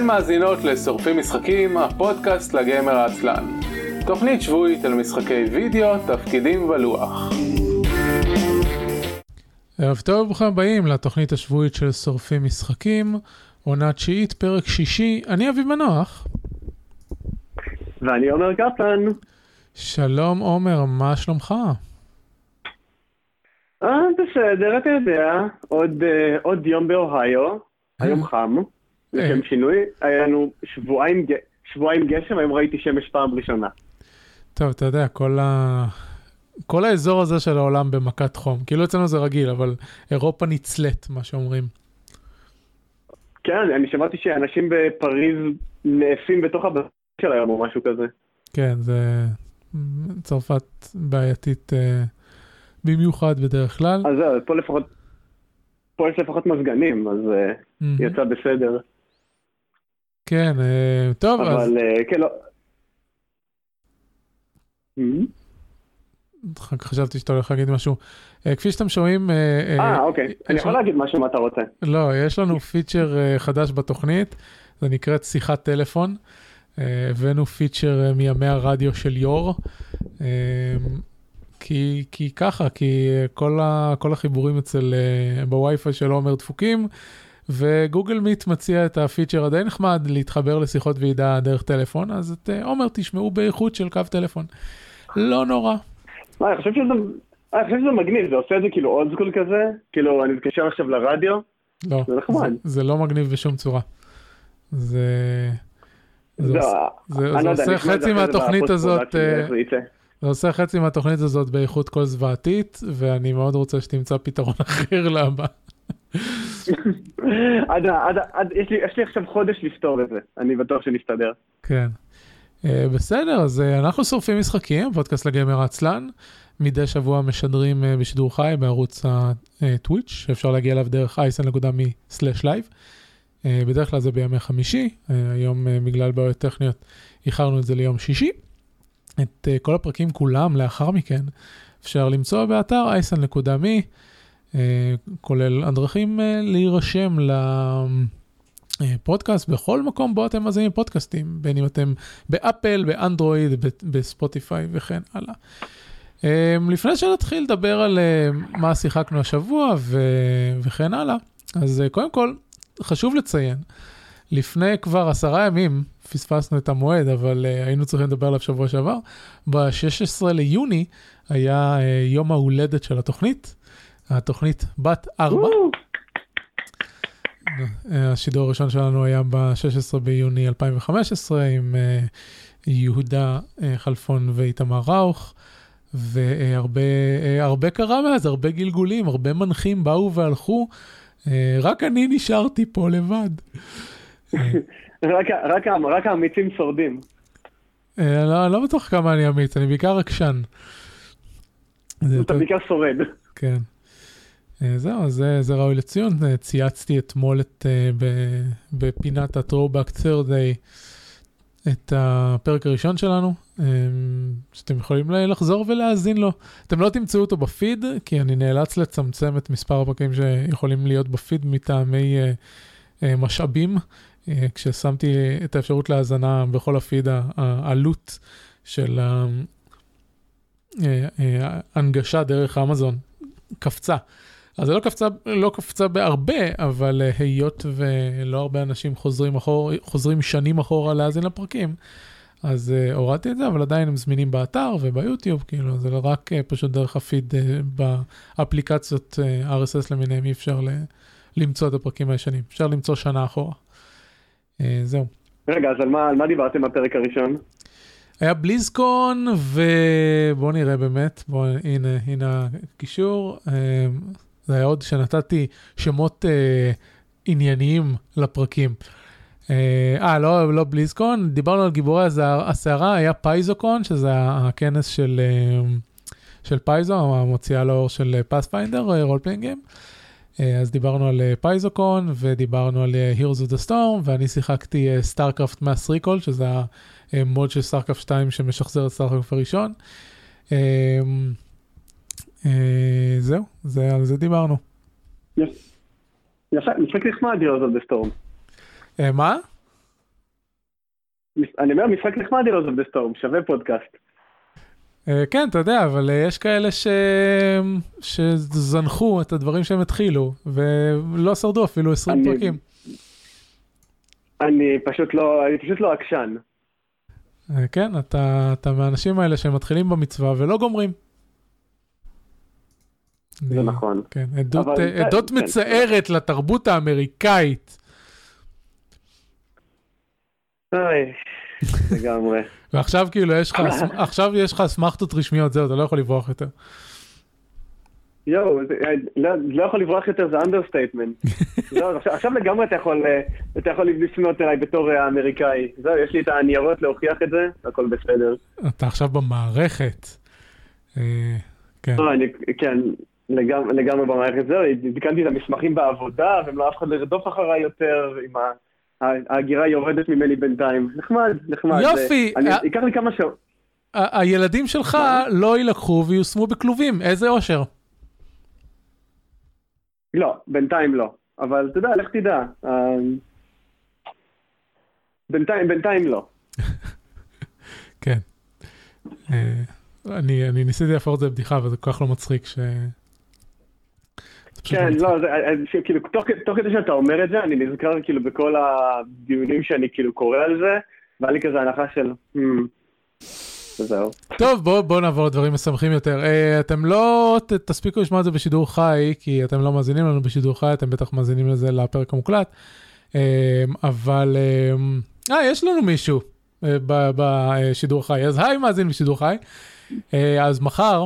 אתן מאזינות לשורפים משחקים, הפודקאסט לגמר העצלן. תוכנית שבועית על משחקי וידאו, תפקידים ולוח. ערב טוב וברוכים הבאים לתוכנית השבועית של שורפים משחקים, עונה תשיעית, פרק שישי, אני אביב מנוח. ואני עומר קפלן. שלום עומר, מה שלומך? אה, בסדר, אתה יודע, עוד, uh, עוד יום באוהיו, היום חם, לשם שינוי, היה לנו שבועיים, שבועיים גשם, היום ראיתי שמש פעם ראשונה. טוב, אתה יודע, כל, ה... כל האזור הזה של העולם במכת חום, כאילו אצלנו זה רגיל, אבל אירופה נצלית, מה שאומרים. כן, אני שמעתי שאנשים בפריז נאפים בתוך הבית של היום או משהו כזה. כן, זה צרפת בעייתית uh, במיוחד בדרך כלל. אז זהו, פה לפחות, פה יש לפחות מזגנים, אז mm-hmm. יצא בסדר. כן, uh, טוב, אבל, אז... אבל uh, כן, לא... חשבתי שאתה הולך להגיד משהו. Uh, כפי שאתם שומעים... אה, אוקיי. אני יכול להגיד משהו מה אתה רוצה. לא, יש לנו פיצ'ר חדש בתוכנית, זה נקראת שיחת טלפון. הבאנו פיצ'ר מימי הרדיו של יור. כי, כי ככה, כי כל, ה, כל החיבורים אצל, בווי-פיי של עומר דפוקים, וגוגל מיט מציע את הפיצ'ר הדי נחמד להתחבר לשיחות ועידה דרך טלפון, אז את עומר תשמעו באיכות של קו טלפון. לא נורא. מה, אני חושב שזה, אני חושב שזה מגניב, זה עושה את זה כאילו אולד סקול כזה, כאילו אני מתקשר עכשיו לרדיו, לא, זה נחמד. זה, זה לא מגניב בשום צורה. זה... זה, לא, זה, אני זה לא יודע, עושה חצי זה זה מהתוכנית הזאת, production, אה, זה. זה עושה חצי מהתוכנית הזאת באיכות קול זוועתית, ואני מאוד רוצה שתמצא פתרון אחר לבא. עד, עד, עד, יש, לי, יש לי עכשיו חודש לפתור את זה, אני בטוח שנסתדר. כן. אה, בסדר, אז אה, אנחנו שורפים משחקים, פודקאסט לגיימר עצלן. מדי שבוע משדרים אה, בשידור חי בערוץ ה Twitch, שאפשר להגיע אליו דרך isn.me/live. אה, בדרך כלל זה בימי חמישי, אה, היום אה, בגלל בעיות טכניות איחרנו את זה ליום שישי. את uh, כל הפרקים כולם לאחר מכן אפשר למצוא באתר isn.me, כולל הדרכים uh, להירשם לפודקאסט בכל מקום בו אתם מאזינים פודקאסטים, בין אם אתם באפל, באנדרואיד, בספוטיפיי וכן הלאה. Um, לפני שנתחיל לדבר על מה שיחקנו השבוע ו- וכן הלאה, אז קודם כל חשוב לציין, לפני כבר עשרה ימים, פספסנו את המועד, אבל uh, היינו צריכים לדבר עליו שבוע שעבר, ב-16 ליוני היה uh, יום ההולדת של התוכנית, התוכנית בת ארבע. השידור הראשון שלנו היה ב-16 ביוני 2015 עם uh, יהודה uh, חלפון ואיתמר ראוך. והרבה קרה מאז, הרבה גלגולים, הרבה מנחים באו והלכו, רק אני נשארתי פה לבד. רק, האמיצים שורדים. Uh, לא, לא בטוח כמה אני אמיץ, אני בעיקר עקשן. אתה בעיקר שורד. כן. Uh, זהו, זה, זה ראוי לציון. Uh, צייצתי אתמול את, uh, בפינת ה-Throwback Thursday את הפרק הראשון שלנו, שאתם יכולים לחזור ולהאזין לו. אתם לא תמצאו אותו בפיד, כי אני נאלץ לצמצם את מספר הפרקים שיכולים להיות בפיד מטעמי משאבים. כששמתי את האפשרות להאזנה בכל הפיד, העלות של ההנגשה דרך אמזון קפצה. אז זה לא קפצה, לא קפצה בהרבה, אבל היות ולא הרבה אנשים חוזרים, אחור, חוזרים שנים אחורה להאזין לפרקים, אז uh, הורדתי את זה, אבל עדיין הם זמינים באתר וביוטיוב, כאילו, זה רק uh, פשוט דרך הפיד uh, באפליקציות uh, RSS למיניהם, אי אפשר ל- למצוא את הפרקים הישנים, אפשר למצוא שנה אחורה. Uh, זהו. רגע, אז על מה, על מה דיברתם בפרק הראשון? היה בליזקון, ובואו נראה באמת, בואו, הנה, הנה הקישור. Uh, זה היה עוד שנתתי שמות uh, ענייניים לפרקים. אה, לא, לא BlizzCon, דיברנו על גיבורי הסערה, היה PaizoCon, שזה הכנס של, של Paizo, המוציאה לאור של Pathfinder, roleplaying game. אז דיברנו על PaizoCon, ודיברנו על Heroes of the Storm, ואני שיחקתי StarCraft Mass Recall, שזה ה mod של StarCraft 2 שמשחזר את StarCraft הראשון. זהו, זה, על זה דיברנו. יפה, משחק נחמד Heroes of the Storm. מה? אני אומר, משחק נחמד Heroes of the Storm, שווה פודקאסט. אה, כן, אתה יודע, אבל יש כאלה ש... שזנחו את הדברים שהם התחילו, ולא שרדו אפילו 20 אני... פרקים. אני פשוט לא, אני פשוט לא עקשן. כן, אתה, אתה מהאנשים האלה שמתחילים במצווה ולא גומרים. זה נכון. כן, עדות, אבל, עדות כן, מצערת כן. לתרבות האמריקאית. אוי, לגמרי. ועכשיו כאילו יש לך, עכשיו יש לך אסמכתות רשמיות, זהו, אתה לא יכול לברוח יותר. יואו, אה, לא, לא יכול לברוח יותר זה understatement. לא, עכשיו לגמרי אתה יכול, אה, אתה יכול לפנות אליי בתור אה, האמריקאי. זהו, יש לי את הניירות להוכיח את זה, הכל בסדר. אתה עכשיו במערכת. כן. כן, לגמרי במערכת. זהו, עדכנתי את המסמכים בעבודה, והם לא אף אחד לרדוף אחריי יותר עם ה... ההגירה יורדת ממני בינתיים. נחמד, נחמד. יופי. ייקח לי כמה שעות. הילדים שלך לא יילקחו ויושמו בכלובים, איזה אושר. לא, בינתיים לא. אבל אתה יודע, לך תדע. אה, בינתיים, בינתיים לא. כן. אה, אני, אני ניסיתי להפוך את זה לבדיחה, וזה כל כך לא מצחיק ש... כן, לא, זה, אה, כאילו, תוך, כדי שאתה אומר את זה, אני נזכר כאילו בכל הדיונים שאני כאילו קורא על זה, והיה לי כזה הנחה של... Hmm, וזהו. טוב, בואו בוא נעבור לדברים משמחים יותר. Uh, אתם לא ת, תספיקו לשמוע את זה בשידור חי, כי אתם לא מאזינים לנו בשידור חי, אתם בטח מאזינים לזה לפרק המוקלט. Uh, אבל, אה, uh, יש לנו מישהו uh, בשידור חי, אז היי מאזין בשידור חי. Uh, אז מחר,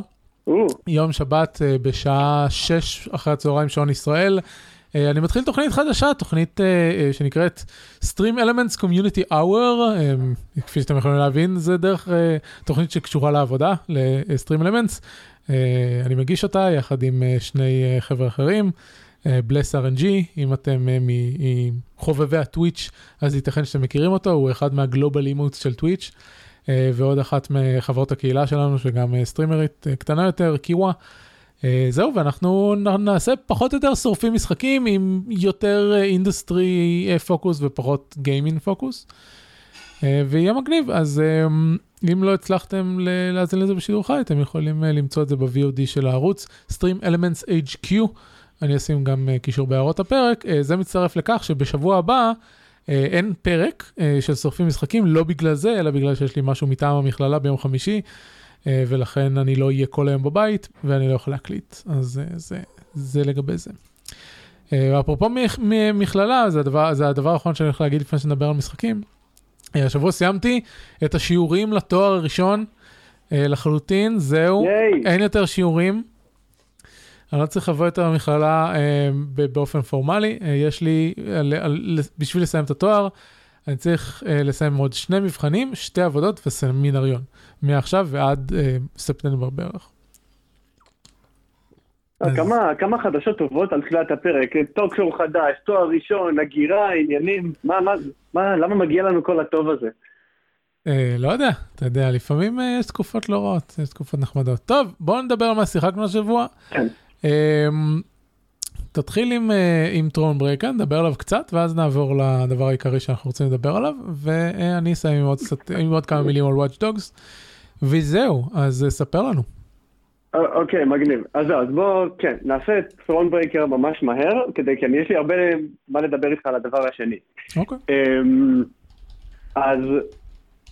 יום שבת uh, בשעה 6 אחרי הצהריים שעון ישראל, אה, אני מתחיל תוכנית חדשה, תוכנית אה, אה, שנקראת Stream Elements Community Hour, כפי שאתם יכולים להבין, זה דרך תוכנית שקשורה לעבודה, ל-Stream Elements. אני מגיש אותה יחד עם שני חבר'ה אחרים. Bless RNG, אם אתם מחובבי הטוויץ', אז ייתכן שאתם מכירים אותו, הוא אחד מה global emotes של טוויץ', ועוד אחת מחברות הקהילה שלנו, שגם סטרימרית קטנה יותר, קיווה. אה, זהו, ואנחנו נעשה פחות או יותר שורפים משחקים עם יותר industry אה, פוקוס ופחות gaming focus. אה, ויהיה מגניב, אז אם לא הצלחתם להאזין לזה בשידור חי, אתם יכולים למצוא את זה ב-VOD של הערוץ, Stream Elements HQ, אני אשים גם קישור בהערות הפרק, זה מצטרף לכך שבשבוע הבא אין פרק של שורפים משחקים, לא בגלל זה, אלא בגלל שיש לי משהו מטעם המכללה ביום חמישי. אה, ולכן אני לא אהיה כל היום בבית ואני לא יכול להקליט, אז אה, זה, זה לגבי זה. אה, אפרופו מכללה, זה הדבר, זה הדבר האחרון שאני הולך להגיד לפני שנדבר על משחקים. השבוע סיימתי את השיעורים לתואר הראשון לחלוטין, זהו, ייי. אין יותר שיעורים. אני לא צריך לבוא יותר למכללה באופן פורמלי, יש לי, בשביל לסיים את התואר, אני צריך לסיים עוד שני מבחנים, שתי עבודות וסמינריון, מעכשיו ועד ספטמבר בערך. כמה, כמה חדשות טובות על תחילת הפרק, טוקשור חדש, תואר ראשון, הגירה, עניינים, מה, מה, מה, למה מגיע לנו כל הטוב הזה? Uh, לא יודע, אתה יודע, לפעמים uh, יש תקופות לא רעות, יש תקופות נחמדות. טוב, בואו נדבר על מה שיחקנו השבוע. כן. Uh, תתחיל עם, uh, עם טרון ברקה, נדבר עליו קצת, ואז נעבור לדבר העיקרי שאנחנו רוצים לדבר עליו, ואני אסיים עם עוד, עם עוד כמה מילים על Watch Dogs, וזהו, אז uh, ספר לנו. אוקיי, okay, מגניב. אז אז בואו, כן, נעשה את טרון ברקר ממש מהר, כדי, כי יש לי הרבה מה לדבר איתך על הדבר השני. אוקיי. Okay. Um, אז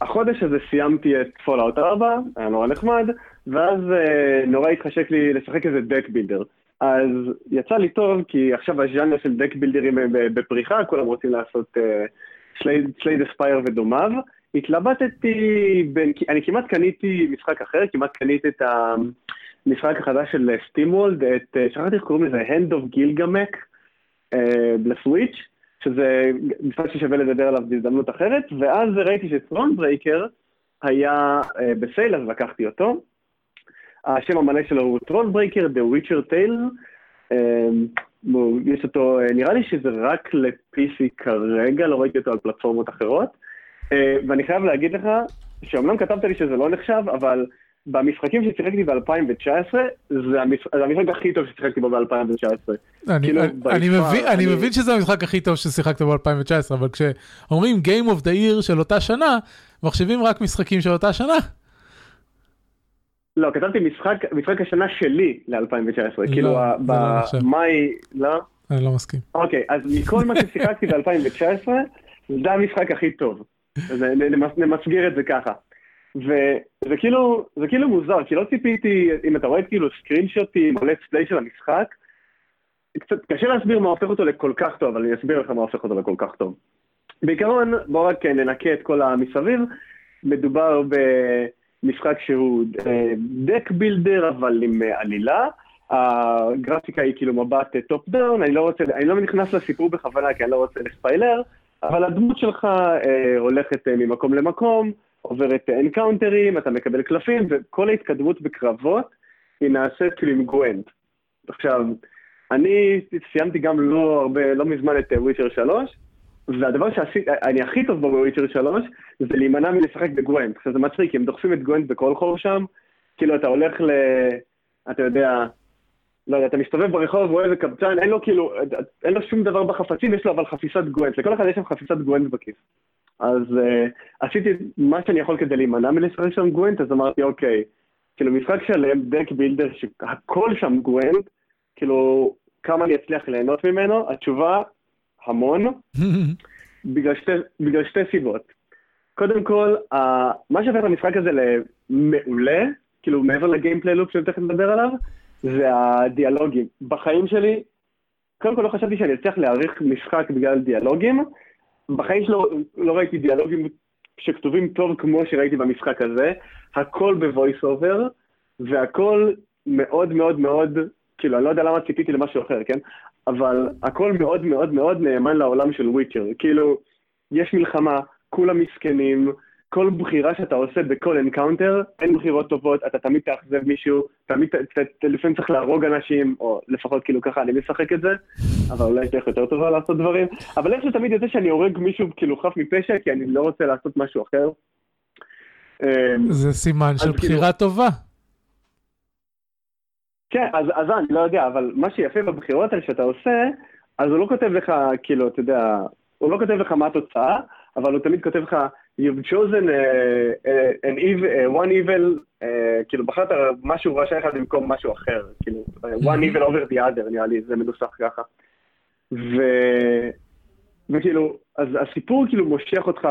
החודש הזה סיימתי את Fallout 4, היה נורא נחמד, ואז uh, נורא התחשק לי לשחק איזה deck builder. אז יצא לי טוב, כי עכשיו הז'אנר של deck builder ים בפריחה, כולם רוצים לעשות Slay uh, the Spire ודומיו. התלבטתי, בין, אני כמעט קניתי משחק אחר, כמעט קניתי את המשחק החדש של SteamWorld, את, שכחתי איך קוראים לזה, Hand of uh, ל Switch, שזה משחק ששווה לדבר עליו בהזדמנות אחרת, ואז ראיתי ש Thronebreaker היה ב sale, אז לקחתי אותו. השם המלא שלו הוא Thronebreaker, The Witcher Tales. אמ, יש אותו, אה, נראה לי שזה רק ל-PC כרגע, לא ראיתי אותו על פלטפורמות אחרות. אה, ואני חייב להגיד לך, שאומנם כתבת לי שזה לא נחשב, אבל במשחקים ששיחקתי ב-2019, זה המשחק הכי טוב ששיחקתי בו ב-2019. אני, כאילו, אני, מבין, אני אני- מבין שזה המשחק הכי טוב ששיחקת ב-2019, אבל כשאומרים Game of the Year של אותה שנה, מחשבים רק משחקים של אותה שנה. לא, כתבתי משחק, משחק השנה שלי ל-2019, כאילו, ה- זה לא. במאי, לא? אני לא מסכים. אוקיי, אז מכל מה ששיחקתי ב-2019, זה המשחק הכי טוב. נמסגר את זה ככה. וזה כאילו, זה כאילו מוזר, כי לא ציפיתי, אם אתה רואה כאילו screenshot ים או let's play של המשחק, קצת קשה להסביר מה הופך אותו לכל כך טוב, אבל אני אסביר לך מה הופך אותו לכל כך טוב. בעיקרון, בואו רק ננקה את כל המסביב. מדובר במשחק שהוא deck builder, אבל עם אה, עלילה. הגרפיקה היא כאילו מבט top down, אני לא רוצה, אני לא נכנס לסיפור בכוונה כי אני לא רוצה לספיילר, אבל הדמות שלך אה, הולכת אה, ממקום למקום, עוברת encounter ים, אתה מקבל קלפים, וכל ההתקדמות בקרבות היא נעשית כאילו עם Gwent. עכשיו, אני סיימתי גם לא הרבה, לא מזמן את Witcher 3, והדבר שאני הכי טוב בו ב Witcher 3, זה להימנע מלשחק ב Gwent. עכשיו זה מצחיק, הם דוחפים את Gwent בכל חור שם, כאילו אתה הולך ל... אתה יודע, לא יודע, אתה מסתובב ברחוב, רואה איזה קבצן, אין לו כאילו, אין לו שום דבר בחפצים, יש לו אבל חפיסת Gwent, לכל אחד יש שם חפיסת Gwent בכיס. אז uh, עשיתי מה שאני יכול כדי להימנע מלשחק שם Gwent, אז אמרתי, אוקיי, כאילו משחק שלם, deck builder, שהכל שם Gwent, כאילו, כמה אני אצליח ליהנות ממנו? התשובה, המון, בגלל שתי, בגלל שתי סיבות. קודם כל, uh, מה שהופך את המשחק הזה למעולה, כאילו מעבר ל gameplay loop שאני תכף נדבר עליו, זה הדיאלוגים. בחיים שלי, קודם כל לא חשבתי שאני אצליח להעריך משחק בגלל דיאלוגים. בחיים שלי לא ראיתי דיאלוגים שכתובים טוב כמו שראיתי במשחק הזה. הכל ב voice over, והכל מאוד מאוד מאוד, כאילו, אני לא יודע למה ציפיתי למשהו אחר, כן? אבל הכל מאוד מאוד מאוד נאמן לעולם של Witcher. כאילו, יש מלחמה, כולם מסכנים, כל בחירה שאתה עושה בכל encounter, אין בחירות טובות, אתה תמיד תאכזב מישהו, תמיד, ת, ת, לפעמים צריך להרוג אנשים, או לפחות כאילו ככה אני משחק את זה, אבל אולי יש דרך יותר טובה לעשות דברים, אבל איכשהו תמיד יוצא שאני הורג מישהו כאילו חף מפשע, כי אני לא רוצה לעשות משהו אחר. זה סימן של כאילו- בחירה טובה. כן, אז, אז אני לא יודע, אבל מה שיפה בבחירות האלה שאתה עושה, אז הוא לא כותב לך, כאילו, אתה יודע, הוא לא כותב לך מה התוצאה, אבל הוא תמיד כותב לך, you've chosen uh, uh, an evil, uh, one evil, uh, כאילו בחרת משהו רשע אחד במקום משהו אחר, כאילו, one evil over the other, נראה לי, זה מנוסח ככה. ו... וכאילו, אז הסיפור כאילו מושך אותך,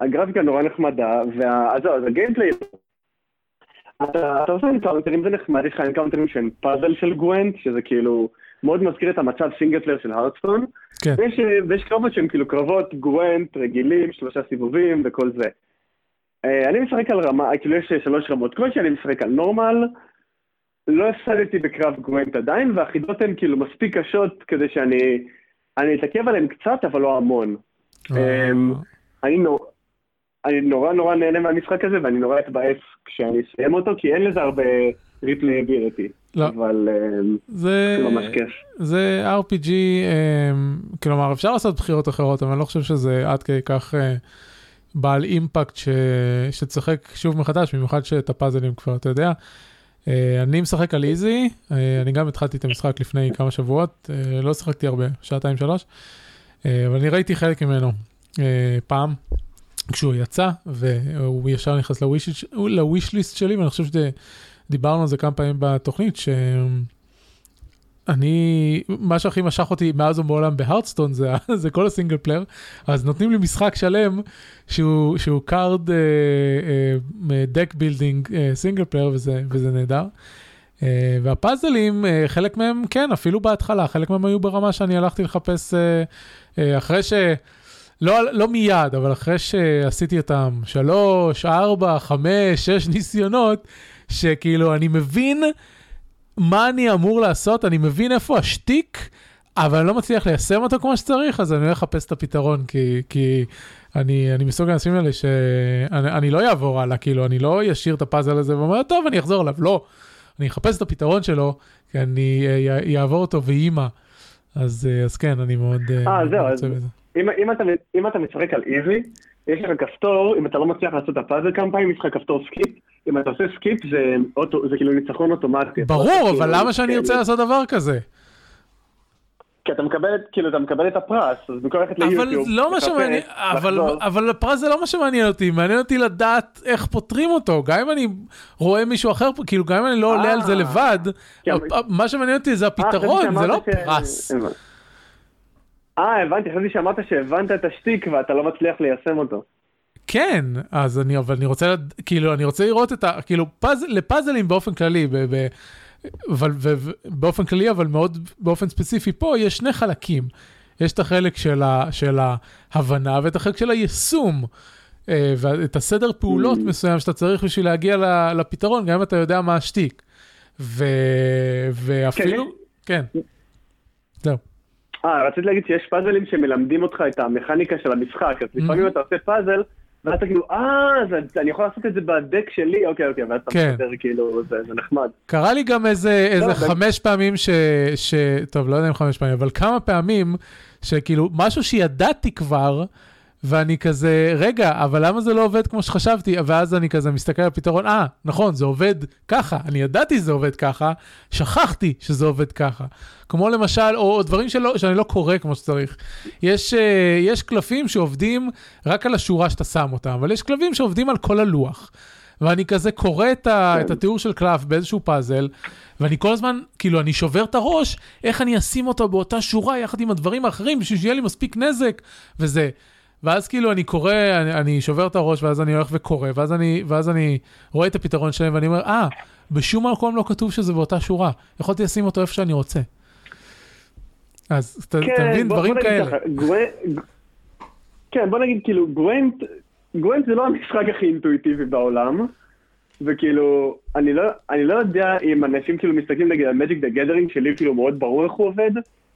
והגרפיקה נורא נחמדה, וה... אז זהו, אז ה gameplay... אתה, אתה עושה encounter ים, זה נחמד, יש לך encounter ים שהם פאזל של Gwent, שזה כאילו מאוד מזכיר את המצב single player של Hearthstone. כן. ויש, ויש קרבות שהם כאילו קרבות Gwent רגילים, שלושה סיבובים וכל זה. אה, אני משחק על רמה, כאילו יש שלוש רמות קושי, אני משחק על normal, לא הפסדתי בקרב Gwent עדיין, והחידות הן כאילו מספיק קשות כדי שאני אני אתעכב עליהן קצת, אבל לא המון. אה, אמ, אני נורא, אני נורא נורא נהנה מהמשחק הזה, ואני נורא אתבאס כשאני אסיים אותו, כי אין לזה הרבה replayability. לא. אבל אמ, זה ממש כיף. זה RPG, אמ, כלומר אפשר לעשות בחירות אחרות, אבל אני לא חושב שזה עד כדי כך אה, בעל impact ש... שתשחק שוב מחדש, במיוחד שאת הפאזלים כבר אתה יודע. אה, אני משחק על easy, אה, אני גם התחלתי את המשחק לפני כמה שבועות, לא שיחקתי הרבה, שעתיים שלוש, אבל אני ראיתי חלק ממנו פעם. כשהוא יצא והוא ישר נכנס ל wish list שלי ואני חושב שדיברנו על זה כמה פעמים בתוכנית שאני מה שהכי משך אותי מאז ומעולם ב Hearthstone זה, זה כל ה single player אז נותנים לי משחק שלם שהוא שהוא card deck building single player וזה וזה נהדר. Uh, והפאזלים uh, חלק מהם כן אפילו בהתחלה חלק מהם היו ברמה שאני הלכתי לחפש uh, uh, אחרי ש... לא, לא מיד, אבל אחרי שעשיתי אותם שלוש, ארבע, חמש, שש ניסיונות, שכאילו אני מבין מה אני אמור לעשות, אני מבין איפה השטיק, אבל אני לא מצליח ליישם אותו כמו שצריך, אז אני הולך לחפש את הפתרון, כי, כי אני, אני מסוג האנשים האלה שאני אני לא אעבור הלאה, כאילו, אני לא אשאיר את הפאזל הזה ואומר, טוב, אני אחזור אליו, לא. אני אחפש את הפתרון שלו, כי אני אעבור אותו ויהי מה. אז, אז כן, אני מאוד אה, זהו, רוצה בזה. אם, אם, אתה, אם אתה משחק על easy, יש לך כפתור, אם אתה לא מצליח לעשות את הפאזל כמה פעמים, יש לך כפתור skip, אם אתה עושה skip זה, אוטו, זה כאילו ניצחון אוטומטי. ברור, אבל למה שאני ארצה לעשות דבר כזה? כי אתה מקבל, כאילו, אתה מקבל את הפרס, אז במקום ללכת ליוטיוב. אבל לא מה שמעניין, אבל, אבל הפרס זה לא מה שמעניין אותי, מעניין אותי לדעת איך פותרים אותו, גם אם אני רואה מישהו אחר, כאילו, גם אם אני לא עולה על זה לבד, מה שמעניין אותי זה הפתרון, זה לא פרס. אה, הבנתי, חשבתי שאמרת שהבנת את השטיק ואתה לא מצליח ליישם אותו. כן, אז אני, אבל אני רוצה, כאילו, אני רוצה לראות את ה... כאילו, פאז, לפאזלים באופן כללי, ב, ב, אבל באופן כללי, אבל מאוד באופן ספציפי פה, יש שני חלקים. יש את החלק של, ה, של ההבנה ואת החלק של היישום. אה, ואת הסדר פעולות mm. מסוים שאתה צריך בשביל להגיע לפתרון, גם אם אתה יודע מה השטיק. ו, ואפילו, כן. כן. זהו. אה, רציתי להגיד שיש פאזלים שמלמדים אותך את המכניקה של המשחק, אז לפעמים אתה עושה פאזל, ואז אתה כאילו, אה, אני יכול לעשות את זה בדק שלי, אוקיי, אוקיי, ואז אתה כן. מסתדר, כאילו, זה, זה נחמד. קרה לי גם איזה, איזה לא, חמש פעמים ש, ש... טוב, לא יודע אם חמש פעמים, אבל כמה פעמים, שכאילו, משהו שידעתי כבר, ואני כזה, רגע, אבל למה זה לא עובד כמו שחשבתי? ואז אני כזה מסתכל על הפתרון, אה, נכון, זה עובד ככה, אני ידעתי שזה עובד ככה, שכחתי שזה עובד ככה. כמו למשל, או דברים שלא, שאני לא קורא כמו שצריך. יש, uh, יש קלפים שעובדים רק על השורה שאתה שם אותם, אבל יש כלבים שעובדים על כל הלוח. ואני כזה קורא את, ה, כן. את התיאור של קלף באיזשהו פאזל, ואני כל הזמן, כאילו, אני שובר את הראש, איך אני אשים אותו באותה שורה יחד עם הדברים האחרים, בשביל שיהיה לי מספיק נזק, וזה. ואז כאילו אני קורא, אני, אני שובר את הראש, ואז אני הולך וקורא, ואז אני, ואז אני רואה את הפתרון שלהם, ואני אומר, אה, בשום מקום לא כתוב שזה באותה שורה, יכולתי לשים אותו איפה שאני רוצה. אז אתה כן, מבין, דברים כאלה. כן, בוא נגיד כאילו, Gwent, Gwent זה לא המשחק הכי אינטואיטיבי בעולם, וכאילו, אני לא, אני לא יודע אם אנשים כאילו מסתכלים נגיד על Magic the Gathering שלי כאילו מאוד ברור איך הוא עובד,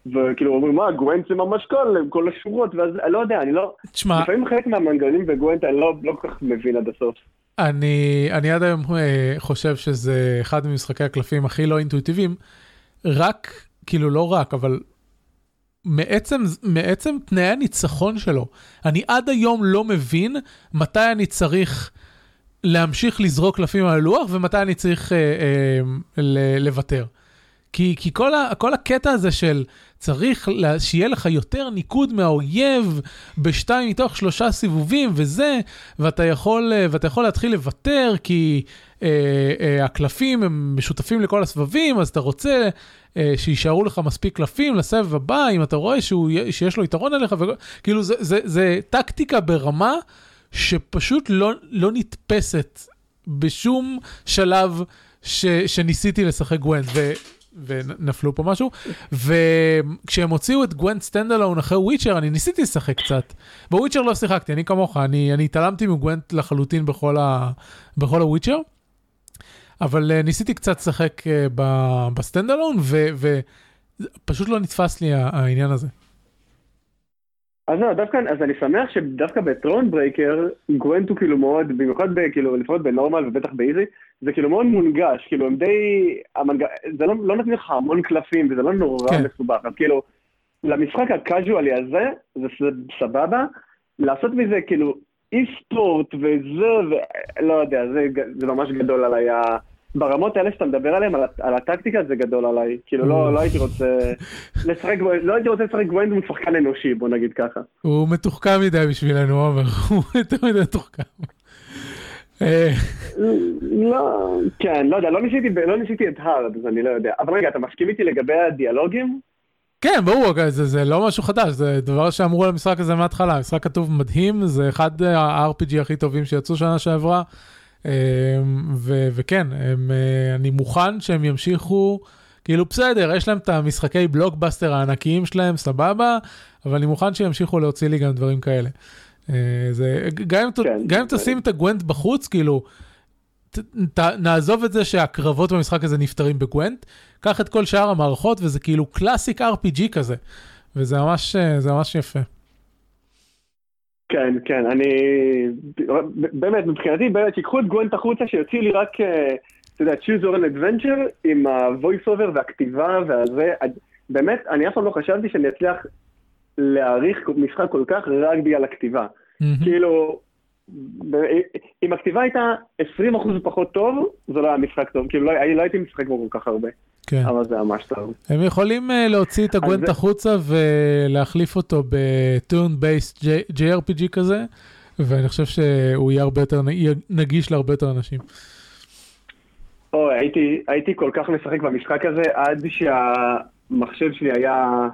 וכאילו אומרים, מה, Gwent זה ממש קל, עם כל השורות, ואז אני לא יודע, אני לא... תשמע... לפעמים חלק מהמנגנים ב Gwent אני לא, לא כל כך מבין עד הסוף. אני, אני עד היום אה, חושב שזה אחד ממשחקי הקלפים הכי לא אינטואיטיביים, רק, כאילו לא רק, אבל מעצם, מעצם תנאי הניצחון שלו, אני עד היום לא מבין מתי אני צריך להמשיך לזרוק קלפים על הלוח ומתי אני צריך אה, אה, לוותר. כי, כי כל, ה, כל הקטע הזה של צריך לה, שיהיה לך יותר ניקוד מהאויב בשתיים מתוך שלושה סיבובים וזה, ואתה יכול, ואתה יכול להתחיל לוותר כי אה, אה, הקלפים הם משותפים לכל הסבבים, אז אתה רוצה אה, שיישארו לך מספיק קלפים לסבב הבא, אם אתה רואה שהוא, שיש לו יתרון עליך, וכאילו זה, זה, זה טקטיקה ברמה שפשוט לא, לא נתפסת בשום שלב ש, שניסיתי לשחק גוונד. ונפלו פה משהו, וכשהם הוציאו את Gwent standalone אחרי Witcher, אני ניסיתי לשחק קצת. ב Witcher לא שיחקתי, אני כמוך, אני, אני התעלמתי מ Gwent לחלוטין בכל, ה, בכל ה Witcher, אבל uh, ניסיתי קצת לשחק uh, ב standalone, ופשוט לא נתפס לי העניין הזה. אז לא, דווקא, אז אני שמח שדווקא ב Thronebreaker, Gwent הוא כאילו מאוד, במיוחד כאילו, לפחות ב normal ובטח ב easy, זה כאילו מאוד מונגש, כאילו הם די, המנג... זה לא, לא נותנים לך המון קלפים וזה לא נורא כן. מסובך, אז כאילו, למשחק הקאז'ואלי הזה, זה סבבה, לעשות מזה כאילו esport וזה, ולא יודע, זה, זה ממש גדול עליי. ברמות האלה שאתה מדבר עליהן, על, על הטקטיקה, זה גדול עליי. כאילו, לא, לא הייתי רוצה לשחק, לא הייתי רוצה לשחק Gwent מול שחקן אנושי, בוא נגיד ככה. הוא מתוחכם מדי בשבילנו, עומר, הוא יותר מדי מתוחכם. אה. לא, כן, לא יודע, לא ניסיתי, לא ניסיתי את הארד, אז אני לא יודע. אבל רגע, אתה מסכים איתי לגבי הדיאלוגים? כן, ברור, זה, זה לא משהו חדש, זה דבר שאמרו על המשחק הזה מההתחלה. המשחק כתוב מדהים, זה אחד ה-RPG הכי טובים שיצאו שנה שעברה. אמ, ו- וכן, הם, אה, אני מוכן שהם ימשיכו, כאילו בסדר, יש להם את המשחקי בלוקבאסטר הענקיים שלהם, סבבה, אבל אני מוכן שימשיכו להוציא לי גם דברים כאלה. אה, זה, גם אם, כן, תשים את הגוונט בחוץ, כאילו, ת, ת, נעזוב את זה שהקרבות במשחק הזה נפתרים בגוונט, קח את כל שאר המערכות וזה כאילו קלאסיק RPG כזה, וזה ממש, אה, ממש יפה. כן, כן, אני... באמת, מבחינתי, באמת, שיקחו את גוונט החוצה, שיוציא לי רק, אה, אתה יודע, choose or an adventure, עם ה-voice over והכתיבה והזה. באמת, אני אף פעם לא חשבתי שאני אצליח להעריך משחק כל כך רק בגלל הכתיבה. כאילו, אם הכתיבה הייתה 20% פחות טוב, זה לא היה משחק טוב, כאילו לא, לא הייתי משחק בו כל כך הרבה. כן. אבל זה ממש טוב. הם יכולים uh, להוציא את הגוונט זה... החוצה ולהחליף אותו בטורן בייסט JRPG כזה, ואני חושב שהוא יהיה הרבה יותר נגיש להרבה יותר אנשים. אוי, הייתי, הייתי כל כך משחק במשחק הזה עד שהמחשב שלי היה...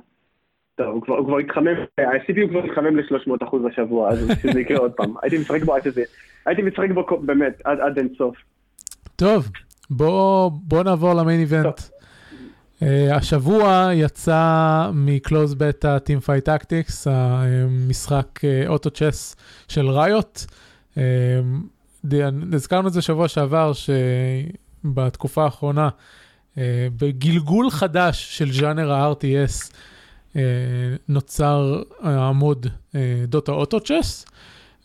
טוב, הוא כבר, הוא כבר התחמם, ה-CPU כבר התחמם ל-300 אחוז השבוע, אז שזה יקרה עוד פעם. הייתי משחק בו עד שזה, הייתי משחק בו באמת, עד, עד אין סוף. טוב, בוא, בוא נעבור למיין איבנט. Uh, השבוע יצא מקלוז בטא Team Fight Tactics, המשחק אוטו uh, צ'ס של ראיוט. Uh, הזכרנו את זה שבוע שעבר, שבתקופה האחרונה, uh, בגלגול חדש של ז'אנר ה-RTS, uh, נוצר העמוד דוטה אוטו צ'ס,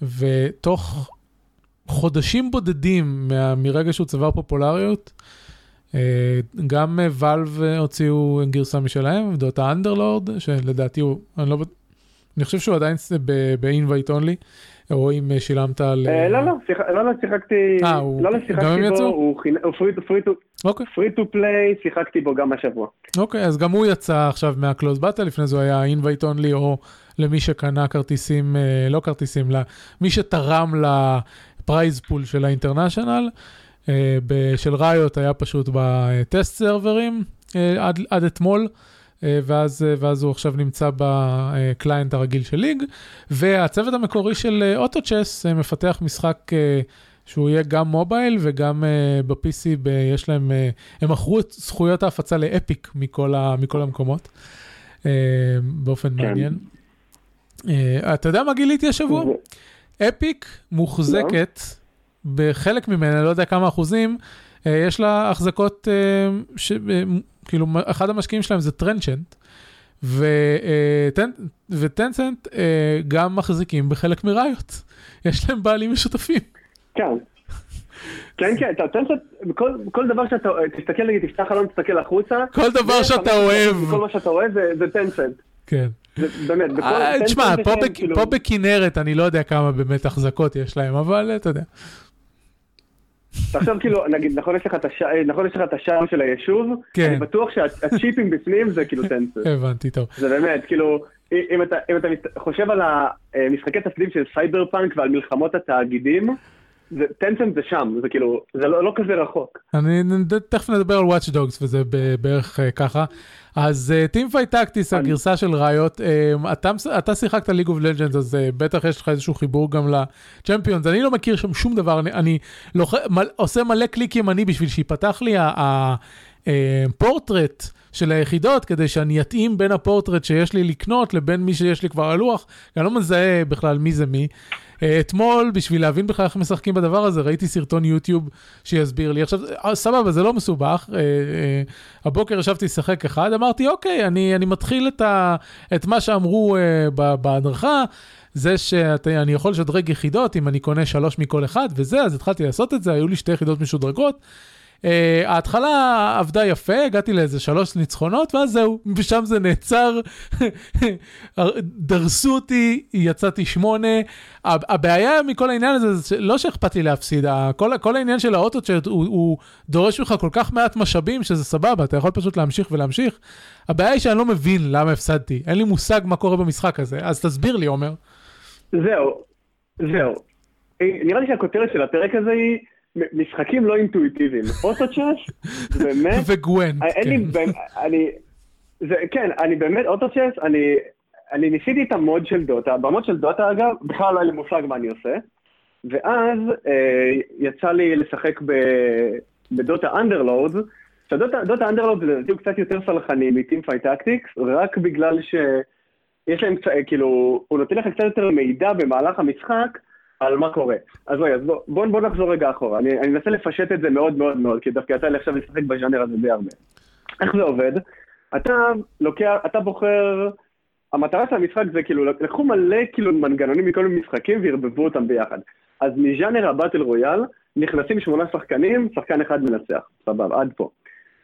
ותוך חודשים בודדים מרגע שהוא צבר פופולריות, אה, גם ואלב הוציאו גרסה משלהם, דוטה אנדרלורד, שלדעתי הוא, אני לא... אני חושב שהוא עדיין באינווייט אונלי, או אם שילמת על... אה, לא, לא, לא, לא, שיחקתי, לא, לא, שיחקתי בו, הוא free to play, שיחקתי בו גם השבוע. אוקיי, אז גם הוא יצא עכשיו מה closed beta, לפני זה הוא היה invite only, או למי שקנה כרטיסים, אה, לא כרטיסים, למי שתרם ל prize pool של ה International. אה, של Riot היה פשוט בטסט סרברים אה, עד, עד אתמול. אה, ואז, ואז הוא עכשיו נמצא ב client הרגיל של League, והצוות המקורי של אוטו-צ'ס מפתח משחק שהוא יהיה גם מובייל וגם ב-PC, יש להם, הם מכרו את זכויות ההפצה לאפיק מכל, ה, מכל המקומות, באופן כן. מעניין. אתה יודע מה גיליתי השבוע? אפיק מוחזקת לא. בחלק ממנה, לא יודע כמה אחוזים, אה, יש לה החזקות, אה, ש... אה, כאילו, אחד המשקיעים שלהם זה טרנצ'נט, וטנסנט גם מחזיקים בחלק מראיות. יש להם בעלים משותפים. כן. כן, כן, אתה טנסנט, כל, כל דבר שאתה, תסתכל, נגיד, תפתח חלום, תסתכל החוצה. כל דבר שאתה אוהב. כל מה שאתה אוהב זה, זה טנסנט. כן. באמת, בכל... תשמע, כאילו- פה בכנרת אני לא יודע כמה באמת החזקות יש להם, אבל אתה יודע. עכשיו כאילו, נגיד, נכון יש לך את השער נכון, של היישוב, כן. אני בטוח שהצ'יפים בפנים זה כאילו טנסר. הבנתי, טוב. זה באמת, כאילו, אם אתה, אם אתה חושב על המשחקי תפקידים של סייבר פאנק ועל מלחמות התאגידים, Tencent זה שם, זה כאילו, זה לא, לא כזה רחוק. אני תכף נדבר על Watch Dogs וזה בערך uh, ככה. אז Teamfight Tactics, הגרסה של Riot, uh, אתה, אתה שיחקת League of Legends, אז uh, בטח יש לך איזשהו חיבור גם ל champions, אני לא מכיר שם שום דבר, אני, אני לא, מל, עושה מלא קליק ימני בשביל שיפתח לי הפורטרט. של היחידות, כדי שאני אתאים בין הפורטרט שיש לי לקנות לבין מי שיש לי כבר על לוח, אני לא מזהה בכלל מי זה מי. אה, אתמול, בשביל להבין בכלל איך משחקים בדבר הזה, ראיתי סרטון יוטיוב שיסביר לי. עכשיו, אה, סבבה, זה לא מסובך. אה, הבוקר ישבתי לשחק אחד, אמרתי, אוקיי, אני, אני מתחיל את, ה, את מה שאמרו בהדרכה. זה שאני יכול לשדרג יחידות אם אני קונה שלוש מכל אחד וזה, אז התחלתי לעשות את זה, היו לי שתי יחידות משודרגות. Uh, ההתחלה עבדה יפה, הגעתי לאיזה שלוש ניצחונות, ואז זהו, ושם זה נעצר, דרסו אותי, יצאתי שמונה. הבעיה מכל העניין הזה, זה לא שאכפת לי להפסיד, כל, כל העניין של האוטו צ'אט הוא, הוא דורש ממך כל כך מעט משאבים, שזה סבבה, אתה יכול פשוט להמשיך ולהמשיך. הבעיה היא שאני לא מבין למה הפסדתי, אין לי מושג מה קורה במשחק הזה, אז תסביר לי, עומר. זהו, זהו. נראה לי שהכותרת של הפרק הזה היא... משחקים לא אינטואיטיביים. Auto Chess, באמת... וגוון, כן. אני, זה, כן, אני באמת, Auto Chess, אני, אני ניסיתי את ה mod של Dota, ב mod של Dota אגב, בכלל לא היה לי מושג מה אני עושה, ואז אה, יצא לי לשחק ב, ב Dota Underlords, ש Dota Underlords לדעתי הוא קצת יותר סלחני מ Teamfight Tactics, רק בגלל שיש להם, כאילו, הוא נותן לך קצת יותר מידע במהלך המשחק, על מה קורה. אז בואי, אז בוא, בוא, בוא נחזור רגע אחורה. אני, אני אנסה לפשט את זה מאוד מאוד מאוד, כי דווקא יצא לי עכשיו לשחק בז'אנר הזה די הרבה. איך זה עובד? אתה לוקח, אתה בוחר, המטרה של המשחק זה כאילו, לקחו מלא כאילו מנגנונים מכל מיני משחקים וערבבו אותם ביחד. אז מז'אנר הבטל רויאל נכנסים שמונה שחקנים, שחקן אחד מנצח, סבבה, עד פה.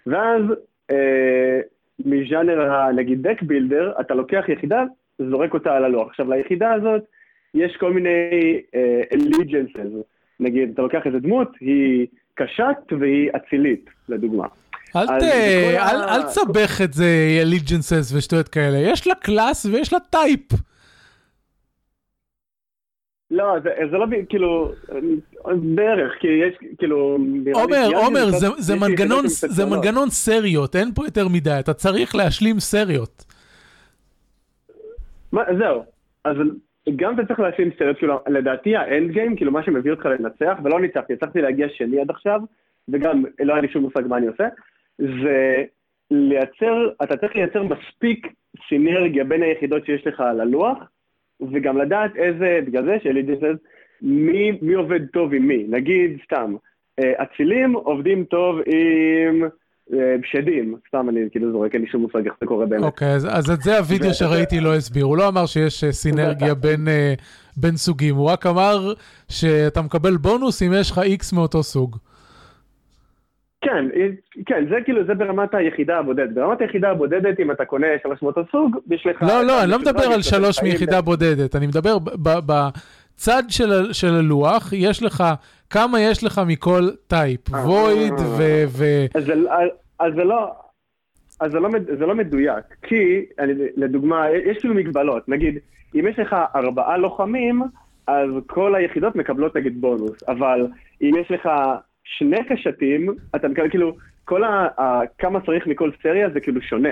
ואז אה, מז'אנר נגיד deck builder, אתה לוקח יחידה, זורק אותה על הלוח. עכשיו ליחידה הזאת יש כל מיני allegiances. Uh, נגיד, אתה לוקח איזה דמות, היא קשת והיא אצילית, לדוגמה. אל, ת, אל, ה... אל תסבך את זה, allegiances ושטויות כאלה. יש לה class ויש לה type. לא, זה, זה לא כאילו, בערך, כי יש כאילו... עומר, עומר, זה, זה, מנגנון, זה מנגנון סריות, אין פה יותר מדי, אתה צריך להשלים סריות. מה, זהו, אז גם אתה צריך להשלים סרט, כאילו, לדעתי האנד גיים, כאילו מה שמביא אותך לנצח, ולא ניצחתי, הצלחתי להגיע שני עד עכשיו, וגם לא היה לי שום מושג מה אני עושה, זה לייצר, אתה צריך לייצר מספיק סינרגיה בין היחידות שיש לך על הלוח, וגם לדעת איזה, בגלל זה שאלידיסס, מי, מי עובד טוב עם מי. נגיד, סתם, אה, אצילים עובדים טוב עם שדים, סתם אני כאילו זורק, אין לי שום מושג איך זה קורה באמת. אוקיי, אז, אז את זה הווידאו שראיתי לא הסביר, הוא לא אמר שיש אה, סינרגיה בין, בין סוגים, הוא רק אמר שאתה מקבל בונוס אם יש לך איקס מאותו סוג. כן, כן, זה כאילו, זה ברמת היחידה הבודדת. ברמת היחידה הבודדת, אם אתה קונה שלוש מאותו סוג, יש לך... לא, לא, אני לא מדבר על שלוש מיחידה בודדת, אני מדבר בצד של הלוח, יש לך, כמה יש לך מכל type, וויד ו... אז זה לא... אז זה לא, זה לא מדויק, כי, אני, לדוגמה, יש כאילו מגבלות, נגיד, אם יש לך ארבעה לוחמים, אז כל היחידות מקבלות נגיד בונוס, אבל אם יש לך שני קשתים, אתה מקבל כאילו, כל ה... ה כמה צריך מכל סריה זה כאילו שונה.